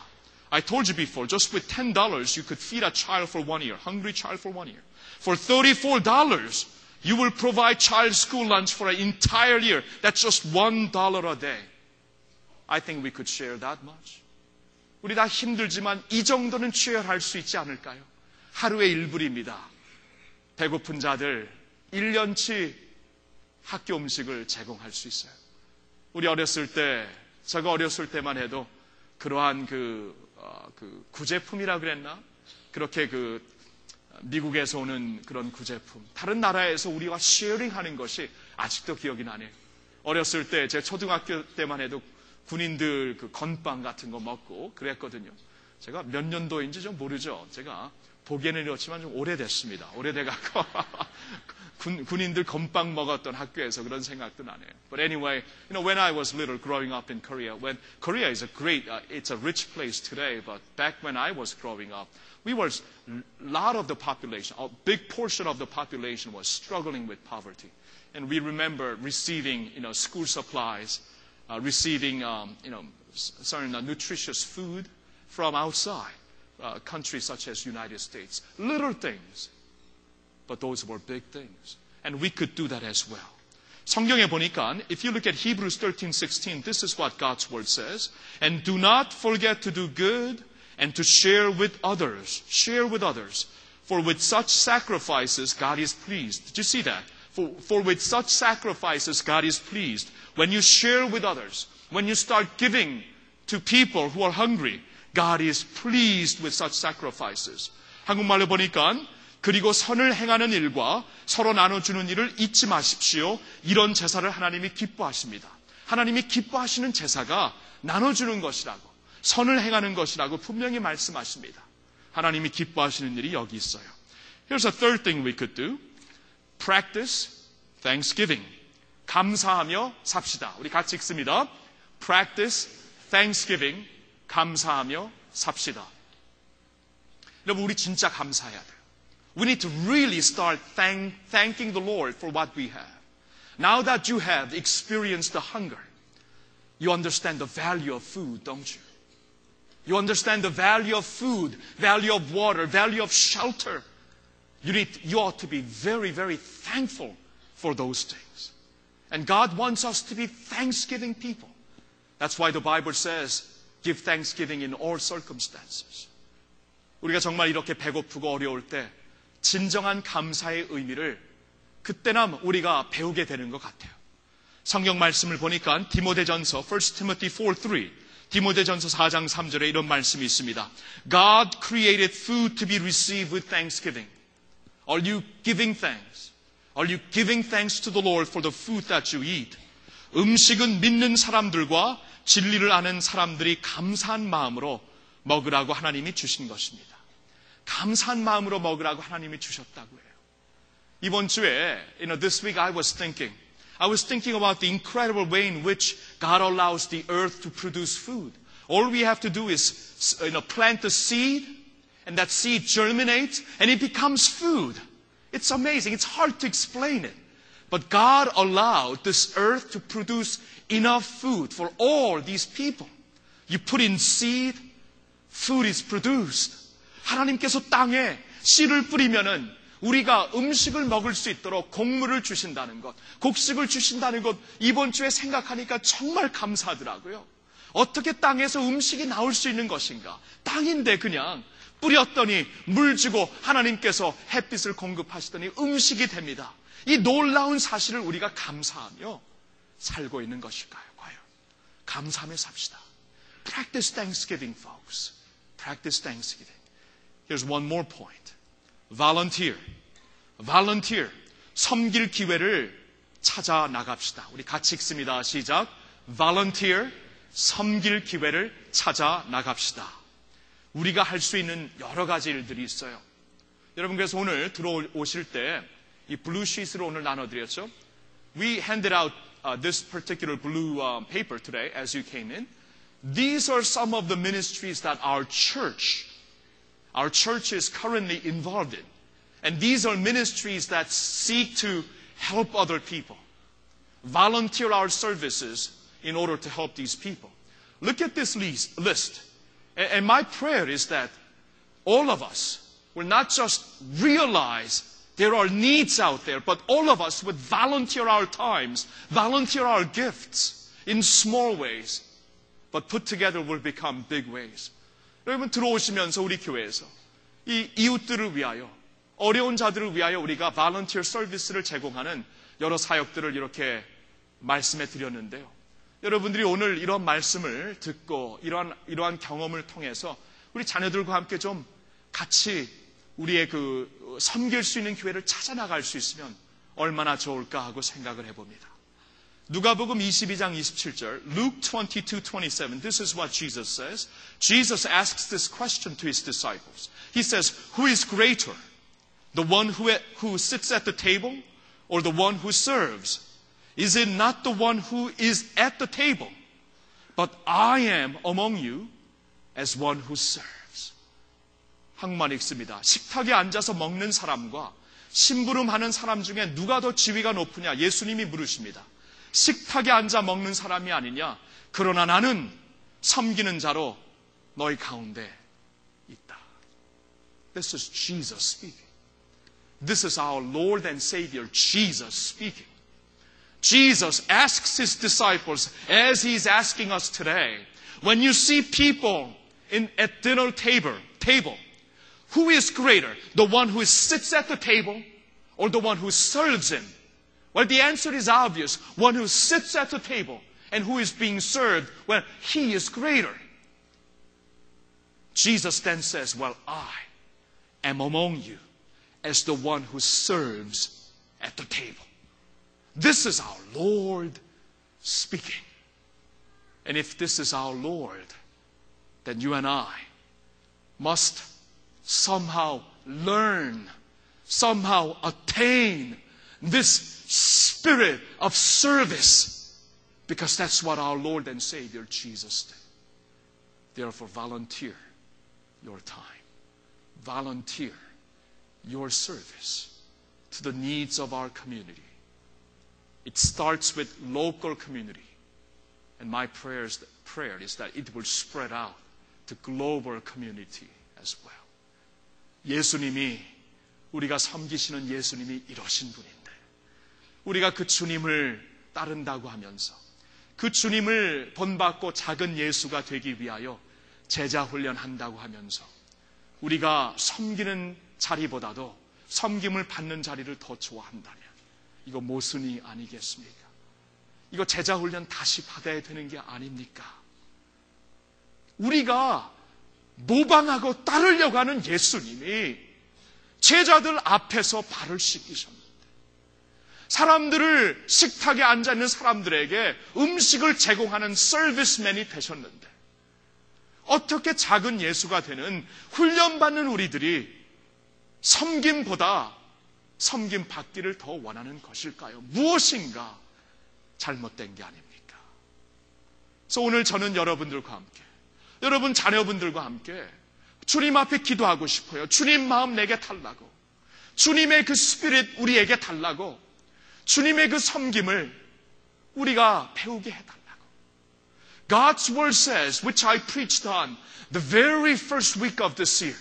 I told you before, just with $10, you could feed a child for one year, hungry child for one year. For $34, you will provide child school lunch for an entire year. That's just $1 a day. I think we could share that much. 우리 다 힘들지만 이 정도는 취할할 수 있지 않을까요? 하루의 일불입니다. 배고픈 자들 1년치 학교 음식을 제공할 수 있어요. 우리 어렸을 때, 제가 어렸을 때만 해도 그러한 그, 어, 그 구제품이라 그랬나? 그렇게 그 미국에서 오는 그런 구제품, 다른 나라에서 우리가 쉐어링하는 것이 아직도 기억이 나네요. 어렸을 때, 제 초등학교 때만 해도 군인들 그 건빵 같은 거 먹고 그랬거든요. 제가 몇 년도인지 좀 모르죠. 제가 보기에는 이렇지만 좀 오래됐습니다. 오래돼갖고 군, 군인들 건빵 먹었던 학교에서 그런 생각도 나네요. But anyway, you know, when I was little growing up in Korea, when Korea is a great, uh, it's a rich place today, but back when I was growing up, we were, a lot of the population, a big portion of the population was struggling with poverty. And we remember receiving, you know, school supplies, uh, receiving, um, you know, certain uh, nutritious food from outside uh, countries such as United States. Little things, but those were big things. And we could do that as well. 성경에 보니까 if you look at Hebrews 13:16 this is what God's word says and do not forget to do good and to share with others share with others for with such sacrifices God is pleased did you see that for, for with such sacrifices God is pleased when you share with others when you start giving to people who are hungry God is pleased with such sacrifices 한국말로 보니까 그리고 선을 행하는 일과 서로 나눠주는 일을 잊지 마십시오. 이런 제사를 하나님이 기뻐하십니다. 하나님이 기뻐하시는 제사가 나눠주는 것이라고, 선을 행하는 것이라고 분명히 말씀하십니다. 하나님이 기뻐하시는 일이 여기 있어요. Here's a third thing we could do. Practice thanksgiving. 감사하며 삽시다. 우리 같이 읽습니다. Practice thanksgiving. 감사하며 삽시다. 여러분, 우리 진짜 감사해야 돼요. We need to really start thank, thanking the Lord for what we have. Now that you have experienced the hunger, you understand the value of food, don't you? You understand the value of food, value of water, value of shelter. You, need, you ought to be very, very thankful for those things. And God wants us to be thanksgiving people. That's why the Bible says, give thanksgiving in all circumstances. 우리가 정말 이렇게 배고프고 어려울 때 진정한 감사의 의미를 그때나 우리가 배우게 되는 것 같아요. 성경 말씀을 보니까 디모데전서 1 Timothy 4:3 디모데전서 4장 3절에 이런 말씀이 있습니다. God created food to be received with thanksgiving. Are you giving thanks? Are you giving thanks to the Lord for the food that you eat? 음식은 믿는 사람들과 진리를 아는 사람들이 감사한 마음으로 먹으라고 하나님이 주신 것입니다. 감사한 마음으로 먹으라고 하나님이 주셨다고 해요. 이번 주에, you know, this week I was thinking, I was thinking about the incredible way in which God allows the earth to produce food. All we have to do is, you know, plant a seed, and that seed germinates, and it becomes food. It's amazing. It's hard to explain it. But God allowed this earth to produce enough food for all these people. You put in seed, food is produced. 하나님께서 땅에 씨를 뿌리면은 우리가 음식을 먹을 수 있도록 곡물을 주신다는 것, 곡식을 주신다는 것, 이번 주에 생각하니까 정말 감사하더라고요. 어떻게 땅에서 음식이 나올 수 있는 것인가? 땅인데 그냥 뿌렸더니 물 주고 하나님께서 햇빛을 공급하시더니 음식이 됩니다. 이 놀라운 사실을 우리가 감사하며 살고 있는 것일까요? 과연 감사하며 삽시다. Practice Thanksgiving, folks. Practice Thanksgiving. Here's one more point. Volunteer. Volunteer. 섬길 기회를 찾아 나갑시다. 우리 같이 읽습니다. 시작. volunteer, 섬길 기회를 찾아 나갑시다. 우리가 할 수 있는 여러 가지 일들이 있어요. 여러분 그래서 오늘 들어오실 때 이 블루 시트를 오늘 나눠드렸죠. We handed out uh, this particular blue um, paper today as you came in. These are some of the ministries that our church, our church is currently involved in. And these are ministries that seek to help other people, volunteer our services in order to help these people. Look at this list. and my prayer is that all of us will not just realize there are needs out there, but all of us would volunteer our times, volunteer our gifts in small ways, but put together will become big ways. 여러분 들어오시면서 우리 교회에서 이 이웃들을 위하여 어려운 자들을 위하여 우리가 volunteer 서비스를 제공하는 여러 사역들을 이렇게 말씀해 드렸는데요. 여러분들이 오늘 이런 말씀을 듣고 이러한, 이러한 경험을 통해서 우리 자녀들과 함께 좀 같이 우리의 그 섬길 수 있는 교회를 찾아 나갈 수 있으면 얼마나 좋을까 하고 생각을 해봅니다. 누가복음 22장 27절, Luke 22:27. This is what Jesus says. Jesus asks this question to his disciples. He says, "Who is greater, the one who, who sits at the table or the one who serves? Is it not the one who is at the table? But I am among you as one who serves." 한국말 읽습니다. 식탁에 앉아서 먹는 사람과 심부름하는 사람 중에 누가 더 지위가 높으냐? 예수님이 물으십니다. 식탁에 앉아 먹는 사람이 아니냐? 그러나 나는 섬기는 자로 너희 가운데 있다. This is Jesus speaking. This is our Lord and Savior, Jesus speaking. Jesus asks his disciples, as he's asking us today, when you see people in, at dinner table, table, who is greater? The one who sits at the table or the one who serves him? well, the answer is obvious. One who sits at the table and who is being served, well, he is greater. Jesus then says, Well, I am among you as the one who serves at the table. This is our Lord speaking. And if this is our Lord, then you and I must somehow learn, somehow attain this spirit of service because that's what our Lord and Savior Jesus did. Therefore, volunteer your time, volunteer your service to the needs of our community. It starts with local community. And my prayer is, prayer is that it will spread out to global community as well. 예수님이 우리가 섬기시는 예수님이 이러신 분인데 우리가 그 주님을 따른다고 하면서 그 주님을 본받고 작은 예수가 되기 위하여 제자 훈련한다고 하면서 우리가 섬기는 자리보다도 섬김을 받는 자리를 더 좋아한다면 이거 모순이 아니겠습니까? 이거 제자 훈련 다시 받아야 되는 게 아닙니까? 우리가 모방하고 따르려고 하는 예수님이 제자들 앞에서 발을 씻기셨는데 사람들을 식탁에 앉아 있는 사람들에게 음식을 제공하는 서비스맨이 되셨는데 어떻게 작은 예수가 되는 훈련받는 우리들이 섬김보다 섬김 받기를 더 원하는 것일까요? 무엇인가 잘못된 게 아닙니까? 그래서 오늘 저는 여러분들과 함께 여러분 자녀분들과 함께 주님 앞에 기도하고 싶어요. 주님 마음 내게 달라고. 주님의 그 스피릿 우리에게 달라고. 주님의 그 섬김을 우리가 배우게 해달라고. God's word says, which I preached on the very first week of this year,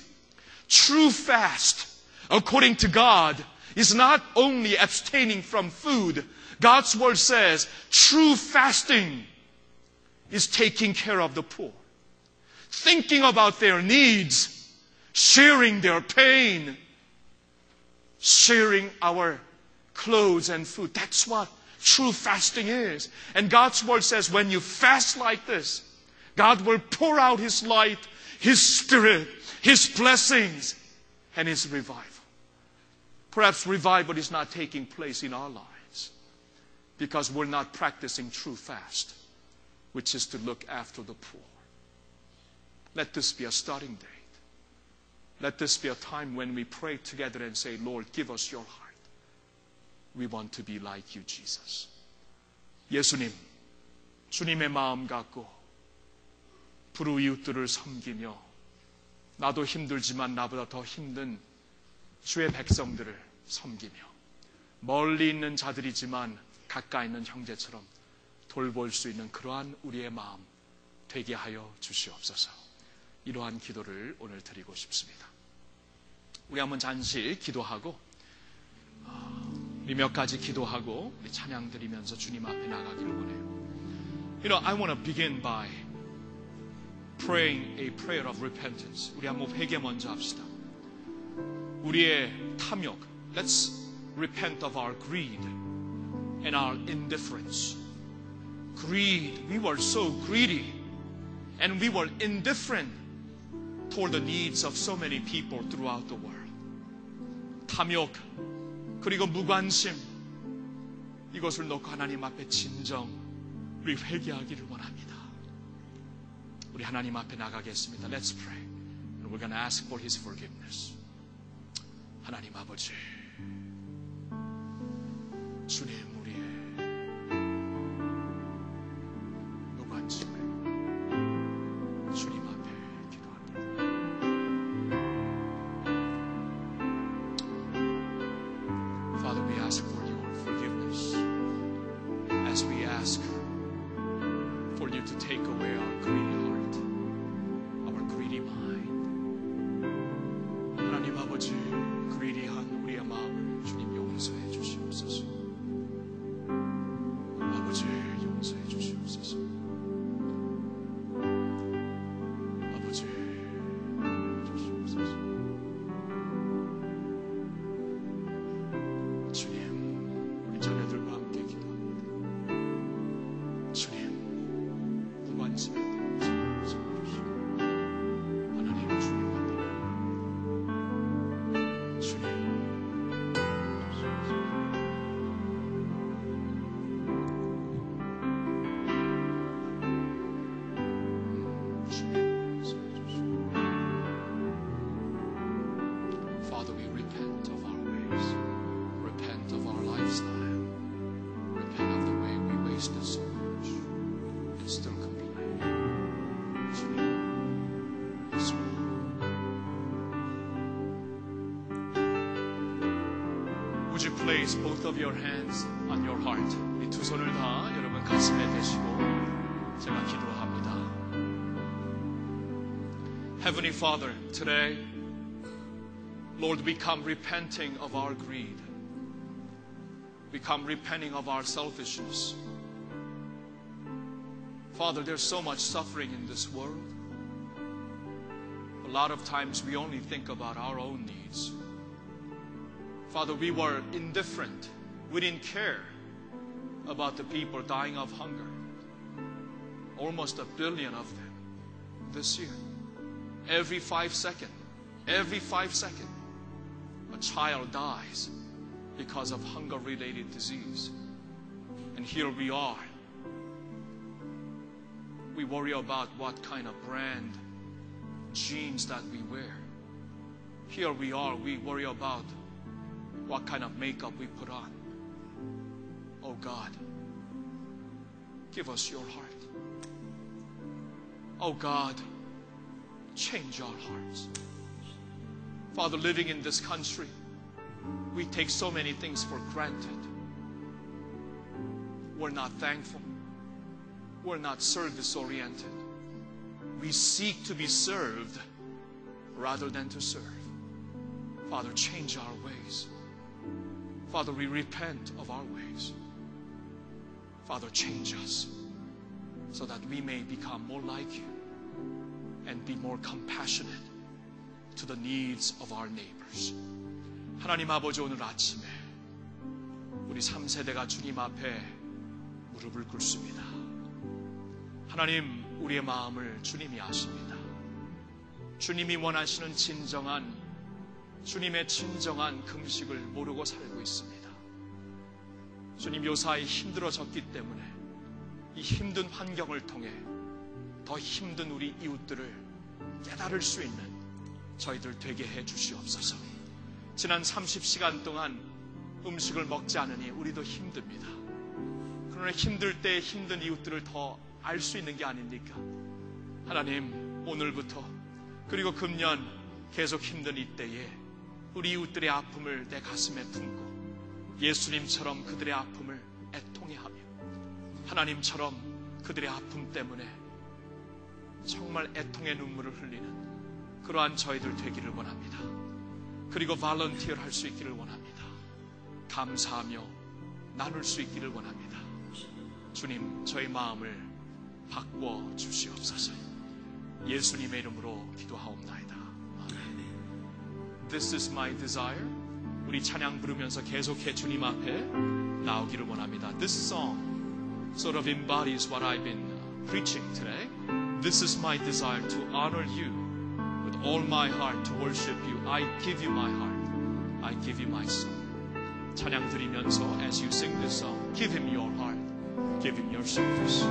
true fast, according to God, is not only abstaining from food. God's word says, true fasting is taking care of the poor thinking about their needs, sharing their pain, sharing our clothes and food. That's what true fasting is. And God's word says when you fast like this, God will pour out His light, His spirit, His blessings, and His revival. Perhaps revival is not taking place in our lives because we're not practicing true fast, which is to look after the poor. Let this be a starting date. Let this be a time when we pray together and say, Lord, give us your heart. We want to be like you, Jesus. 예수님, 주님의 마음 갖고 불우이웃들을 섬기며 나도 힘들지만 나보다 더 힘든 주의 백성들을 섬기며 멀리 있는 자들이지만 가까이 있는 형제처럼 돌볼 수 있는 그러한 우리의 마음 되게 하여 주시옵소서. 이러한 기도를 오늘 드리고 싶습니다. 우리 한번 잠시 기도하고 어, 우리 몇 가지 기도하고 우리 찬양 드리면서 주님 앞에 나가기를 원해요. You know, I want to begin by praying a prayer of repentance. 우리 한번 회개 먼저 합시다. 우리의 탐욕. Let's repent of our greed and our indifference. Greed. We were so greedy and we were indifferent toward the needs of so many people throughout the world. 탐욕, 그리고 무관심, 이것을 놓고 하나님 앞에 진정 우리 회개하기를 원합니다. 우리 하나님 앞에 나가겠습니다. Let's pray. And we're to ask for His forgiveness. 하나님 아버지, 주님 place both of your hands on your heart? 이 두 손을 다 여러분 가슴에 대시고 제가 기도합니다. Heavenly Father, today, Lord, we come repenting of our greed. We come repenting of our selfishness. Father, there's so much suffering in this world. A lot of times we only think about our own needs. Father, we were indifferent. We didn't care about the people dying of hunger. Almost a billion of them this year. Every five seconds, every five seconds, a child dies because of hunger related disease. And here we are. We worry about what kind of brand jeans that we wear. Here we are, we worry about what kind of makeup we put on. Oh God, give us your heart. Oh God, change our hearts. Father, living in this country, we take so many things for granted. We're not thankful. We're not service oriented. We seek to be served rather than to serve. Father, change our ways. Father, we repent of our ways. Father, change us so that we may become more like you and be more compassionate to the needs of our neighbors. 하나님 아버지 오늘 아침에 우리 3세대가 주님 앞에 무릎을 꿇습니다. 하나님 우리의 마음을 주님이 아십니다. 주님이 원하시는 진정한 주님의 진정한 금식을 모르고 살고 있습니다. 주님 요사이 힘들어졌기 때문에 이 힘든 환경을 통해 더 힘든 우리 이웃들을 깨달을 수 있는 저희들 되게 해 주시옵소서. 지난 30시간 동안 음식을 먹지 않으니 우리도 힘듭니다. 그러나 힘들 때 힘든 이웃들을 더 알 수 있는 게 아닙니까? 하나님, 오늘부터 그리고 금년 계속 힘든 이때에 우리 이웃들의 아픔을 내 가슴에 품고 예수님처럼 그들의 아픔을 애통해 하며 하나님처럼 그들의 아픔 때문에 정말 애통의 눈물을 흘리는 그러한 저희들 되기를 원합니다. 그리고 발런티어를 할 수 있기를 원합니다. 감사하며 나눌 수 있기를 원합니다. 주님, 저희 마음을 바꿔 주시옵소서. 예수님의 이름으로 기도하옵나이다. 아멘. This is my desire. 우리 찬양 부르면서 계속해 주님 앞에 나오기를 원합니다. This song sort of embodies what I've been preaching today. This is my desire to honor you with all my heart to worship you. I give you my heart. I give you my soul. 찬양 드리면서 as you sing this song, give him your heart. Give him your service.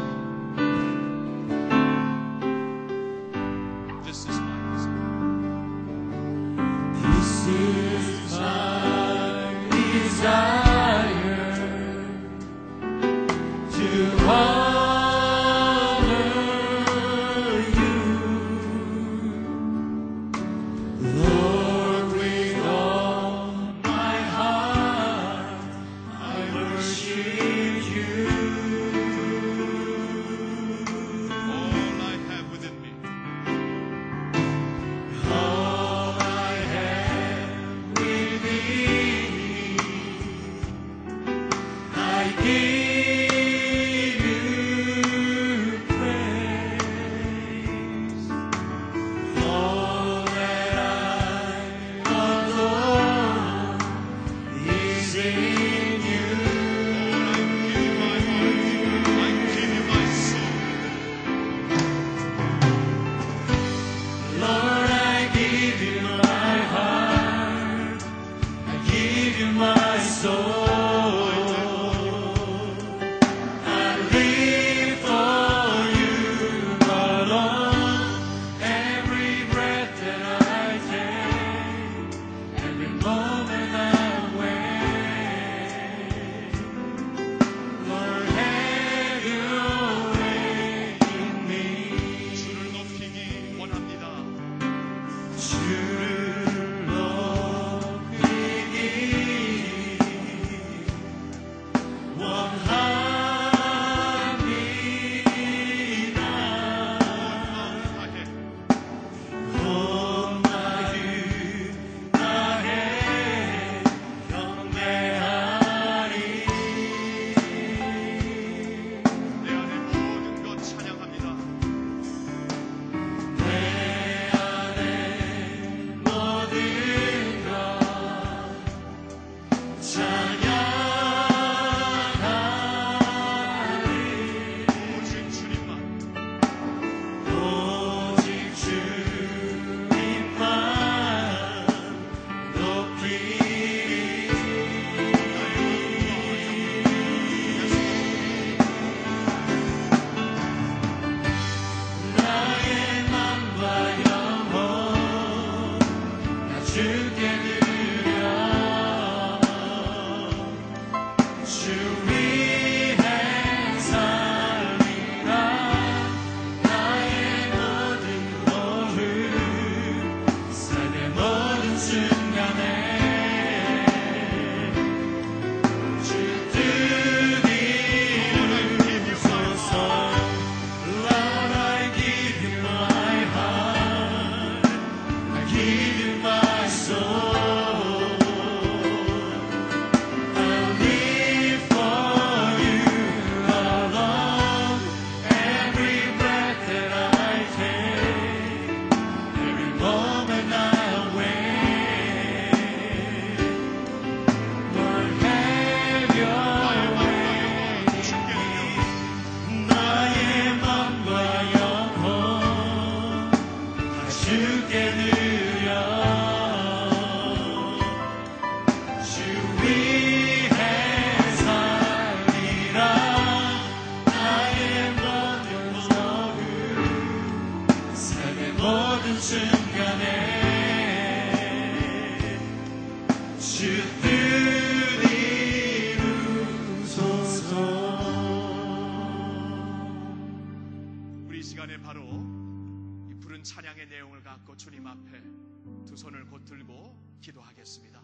기도하겠습니다.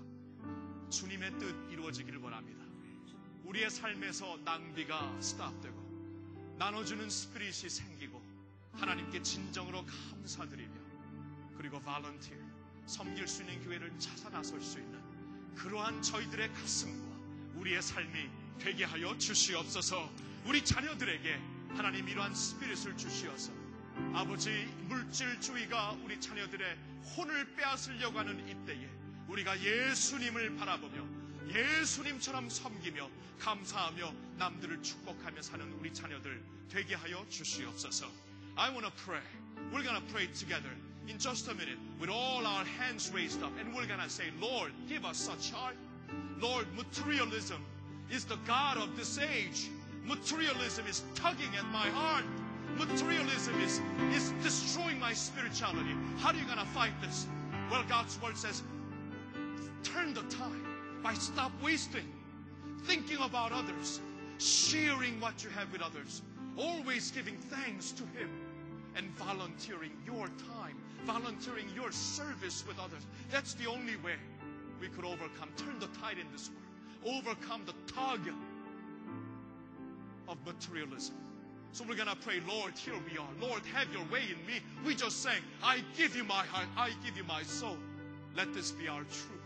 주님의 뜻 이루어지기를 원합니다. 우리의 삶에서 낭비가 스탑되고 나눠주는 스피릿이 생기고 하나님께 진정으로 감사드리며 그리고 발런티어 섬길 수 있는 교회를 찾아 나설 수 있는 그러한 저희들의 가슴과 우리의 삶이 되게 하여 주시옵소서 우리 자녀들에게 하나님 이러한 스피릿을 주시어서 아버지 물질주의가 우리 자녀들의 혼을 빼앗으려고 하는 이때에 우리가 예수님을 바라보며 예수님처럼 섬기며 감사하며 남들을 축복하며 사는 우리 자녀들 되게 하여 주시옵소서. I want to pray. We're going to pray together in just a minute with all our hands raised up and we're going to say, Lord, give us such heart. Lord, materialism is the God of this age. Materialism is tugging at my heart. Materialism is, is destroying my spirituality. How are you going to fight this? Well, God's word says, turn the tide by stop wasting, thinking about others, sharing what you have with others, always giving thanks to Him, and volunteering your time, volunteering your service with others. That's the only way we could overcome, turn the tide in this world, overcome the tug of materialism. So we're gonna pray, Lord, here we are. Lord, have your way in me. We just sang, I give you my heart, I give you my soul. Let this be our prayer.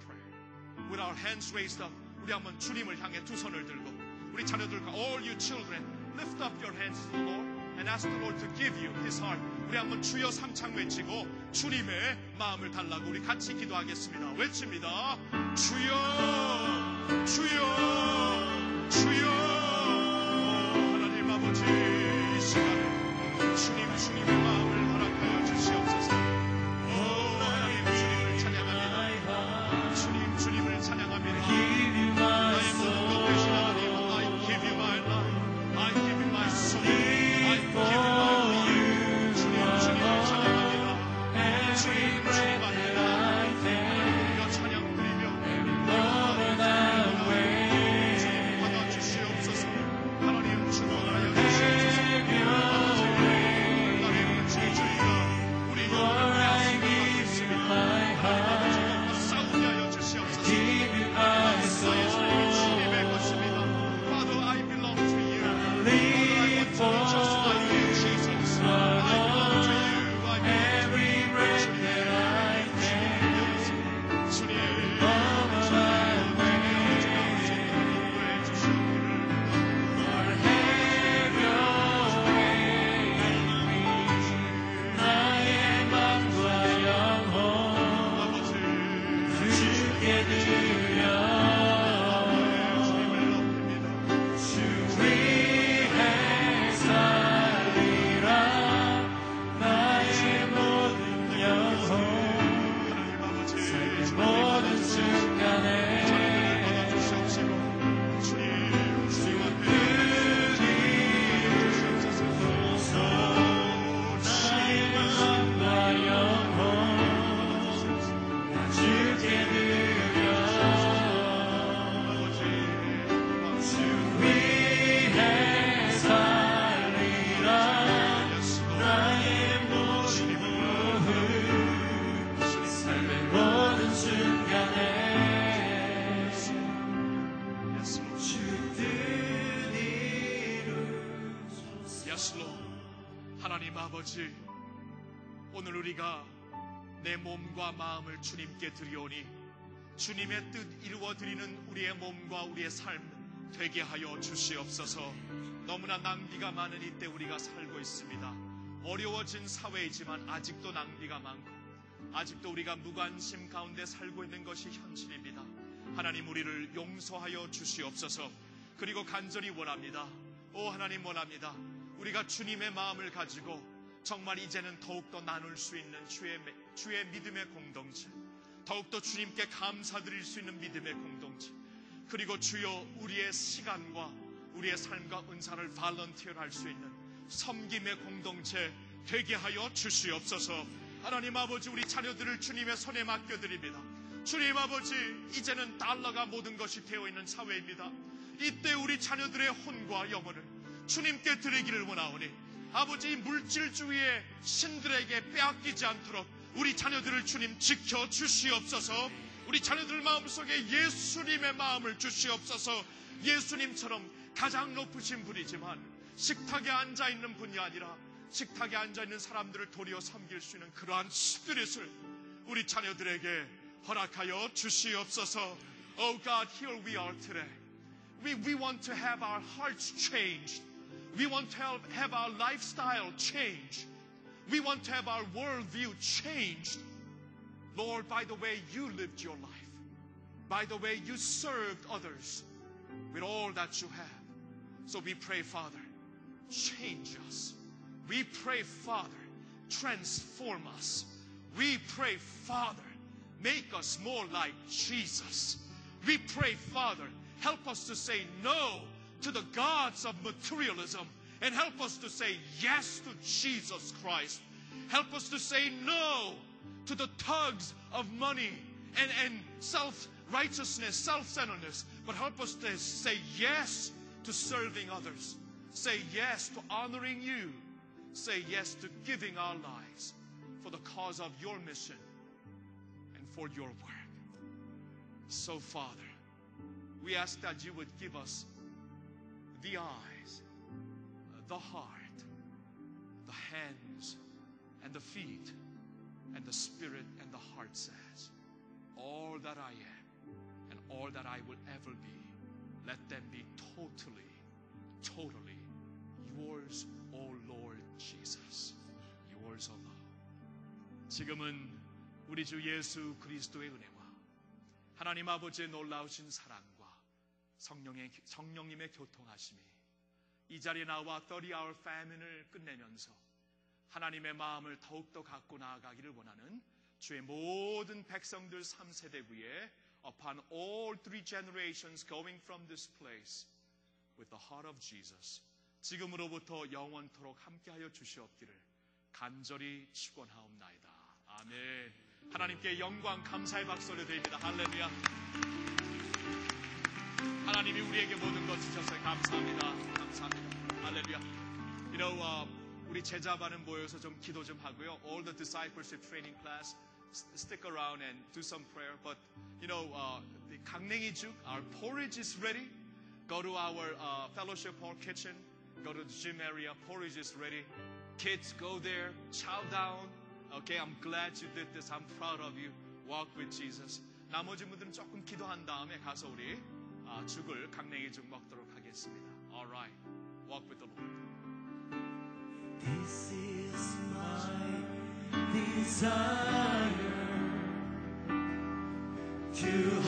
With our hands raised up, 우리 한번 주님을 향해 두 손을 들고 우리 자녀들과 all you children lift up your hands to the Lord and ask the Lord to give you His heart. 우리 한번 주여 삼창 외치고 주님의 마음을 달라고 우리 같이 기도하겠습니다. 외칩니다. 주여, 주여, 주여. 몸과 마음을 주님께 드리오니 주님의 뜻 이루어 드리는 우리의 몸과 우리의 삶 되게 하여 주시옵소서. 너무나 낭비가 많은 이때 우리가 살고 있습니다. 어려워진 사회이지만 아직도 낭비가 많고 아직도 우리가 무관심 가운데 살고 있는 것이 현실입니다. 하나님 우리를 용서하여 주시옵소서. 그리고 간절히 원합니다. 오 하나님 원합니다. 우리가 주님의 마음을 가지고 정말 이제는 더욱더 나눌 수 있는 주의, 주의 믿음의 공동체, 더욱더 주님께 감사드릴 수 있는 믿음의 공동체, 그리고 주여 우리의 시간과 우리의 삶과 은사를 발런티어 할수 있는 섬김의 공동체 되게 하여 주시옵소서. 하나님 아버지 우리 자녀들을 주님의 손에 맡겨드립니다. 주님 아버지 이제는 달러가 모든 것이 되어 있는 사회입니다. 이때 우리 자녀들의 혼과 영혼을 주님께 드리기를 원하오니 아버지 이 물질주의의 신들에게 빼앗기지 않도록 우리 자녀들을 주님 지켜 주시옵소서. 우리 자녀들 마음속에 예수님의 마음을 주시옵소서. 예수님처럼 가장 높으신 분이지만 식탁에 앉아 있는 분이 아니라 식탁에 앉아 있는 사람들을 도리어 섬길 수 있는 그러한 스피릿을 우리 자녀들에게 허락하여 주시옵소서. Oh God, here we are today. We, we want to have our hearts changed. We want to have, our lifestyle changed. We want to have our worldview changed. Lord, by the way you lived your life, by the way you served others with all that you have. So we pray, Father, change us. We pray, Father, transform us. We pray, Father, make us more like Jesus. We pray, Father, help us to say no to the gods of materialism and help us to say yes to Jesus Christ. Help us to say no to the tugs of money and, and self righteousness, self centeredness, but help us to say yes to serving others. Say yes to honoring you. Say yes to giving our lives for the cause of your mission and for your work. So, Father, we ask that you would give us the eyes, the heart, the hands, and the feet, and the spirit and the heart says, All that I am and all that I will ever be, let them be totally, totally yours, O Lord Jesus. Yours alone. 지금은 우리 주 예수 그리스도의 은혜와 하나님 아버지의 놀라우신 사랑과 성령의, 성령님의 교통하심이 이 자리에 나와 30hour famine을 끝내면서 하나님의 마음을 더욱더 갖고 나아가기를 원하는 주의 모든 백성들 3세대 위에 upon all three generations going from this place with the heart of Jesus 지금으로부터 영원토록 함께하여 주시옵기를 간절히 축원하옵나이다. 아멘. 하나님께 영광 감사의 박수를 드립니다. 할렐루야. 하나님이 우리에게 모든 것 주셔서 감사합니다. 감사합니다. 할렐루야. You know, uh, 우리 제자반은 모여서 좀 기도 좀 하고요. All the discipleship training class stick around and do some prayer. But you know, uh, the 강냉이 죽, our porridge is ready. Go to our uh, fellowship hall kitchen. Go to the gym area. Porridge is ready. Kids, go there. Chow down. Okay, I'm glad you did this. I'm proud of you. Walk with Jesus. 나머지 분들은 조금 기도한 다음에 가서 우리 아, 죽을 강냉이 죽 먹도록 하겠습니다. Alright, walk with the Lord. This is my desire to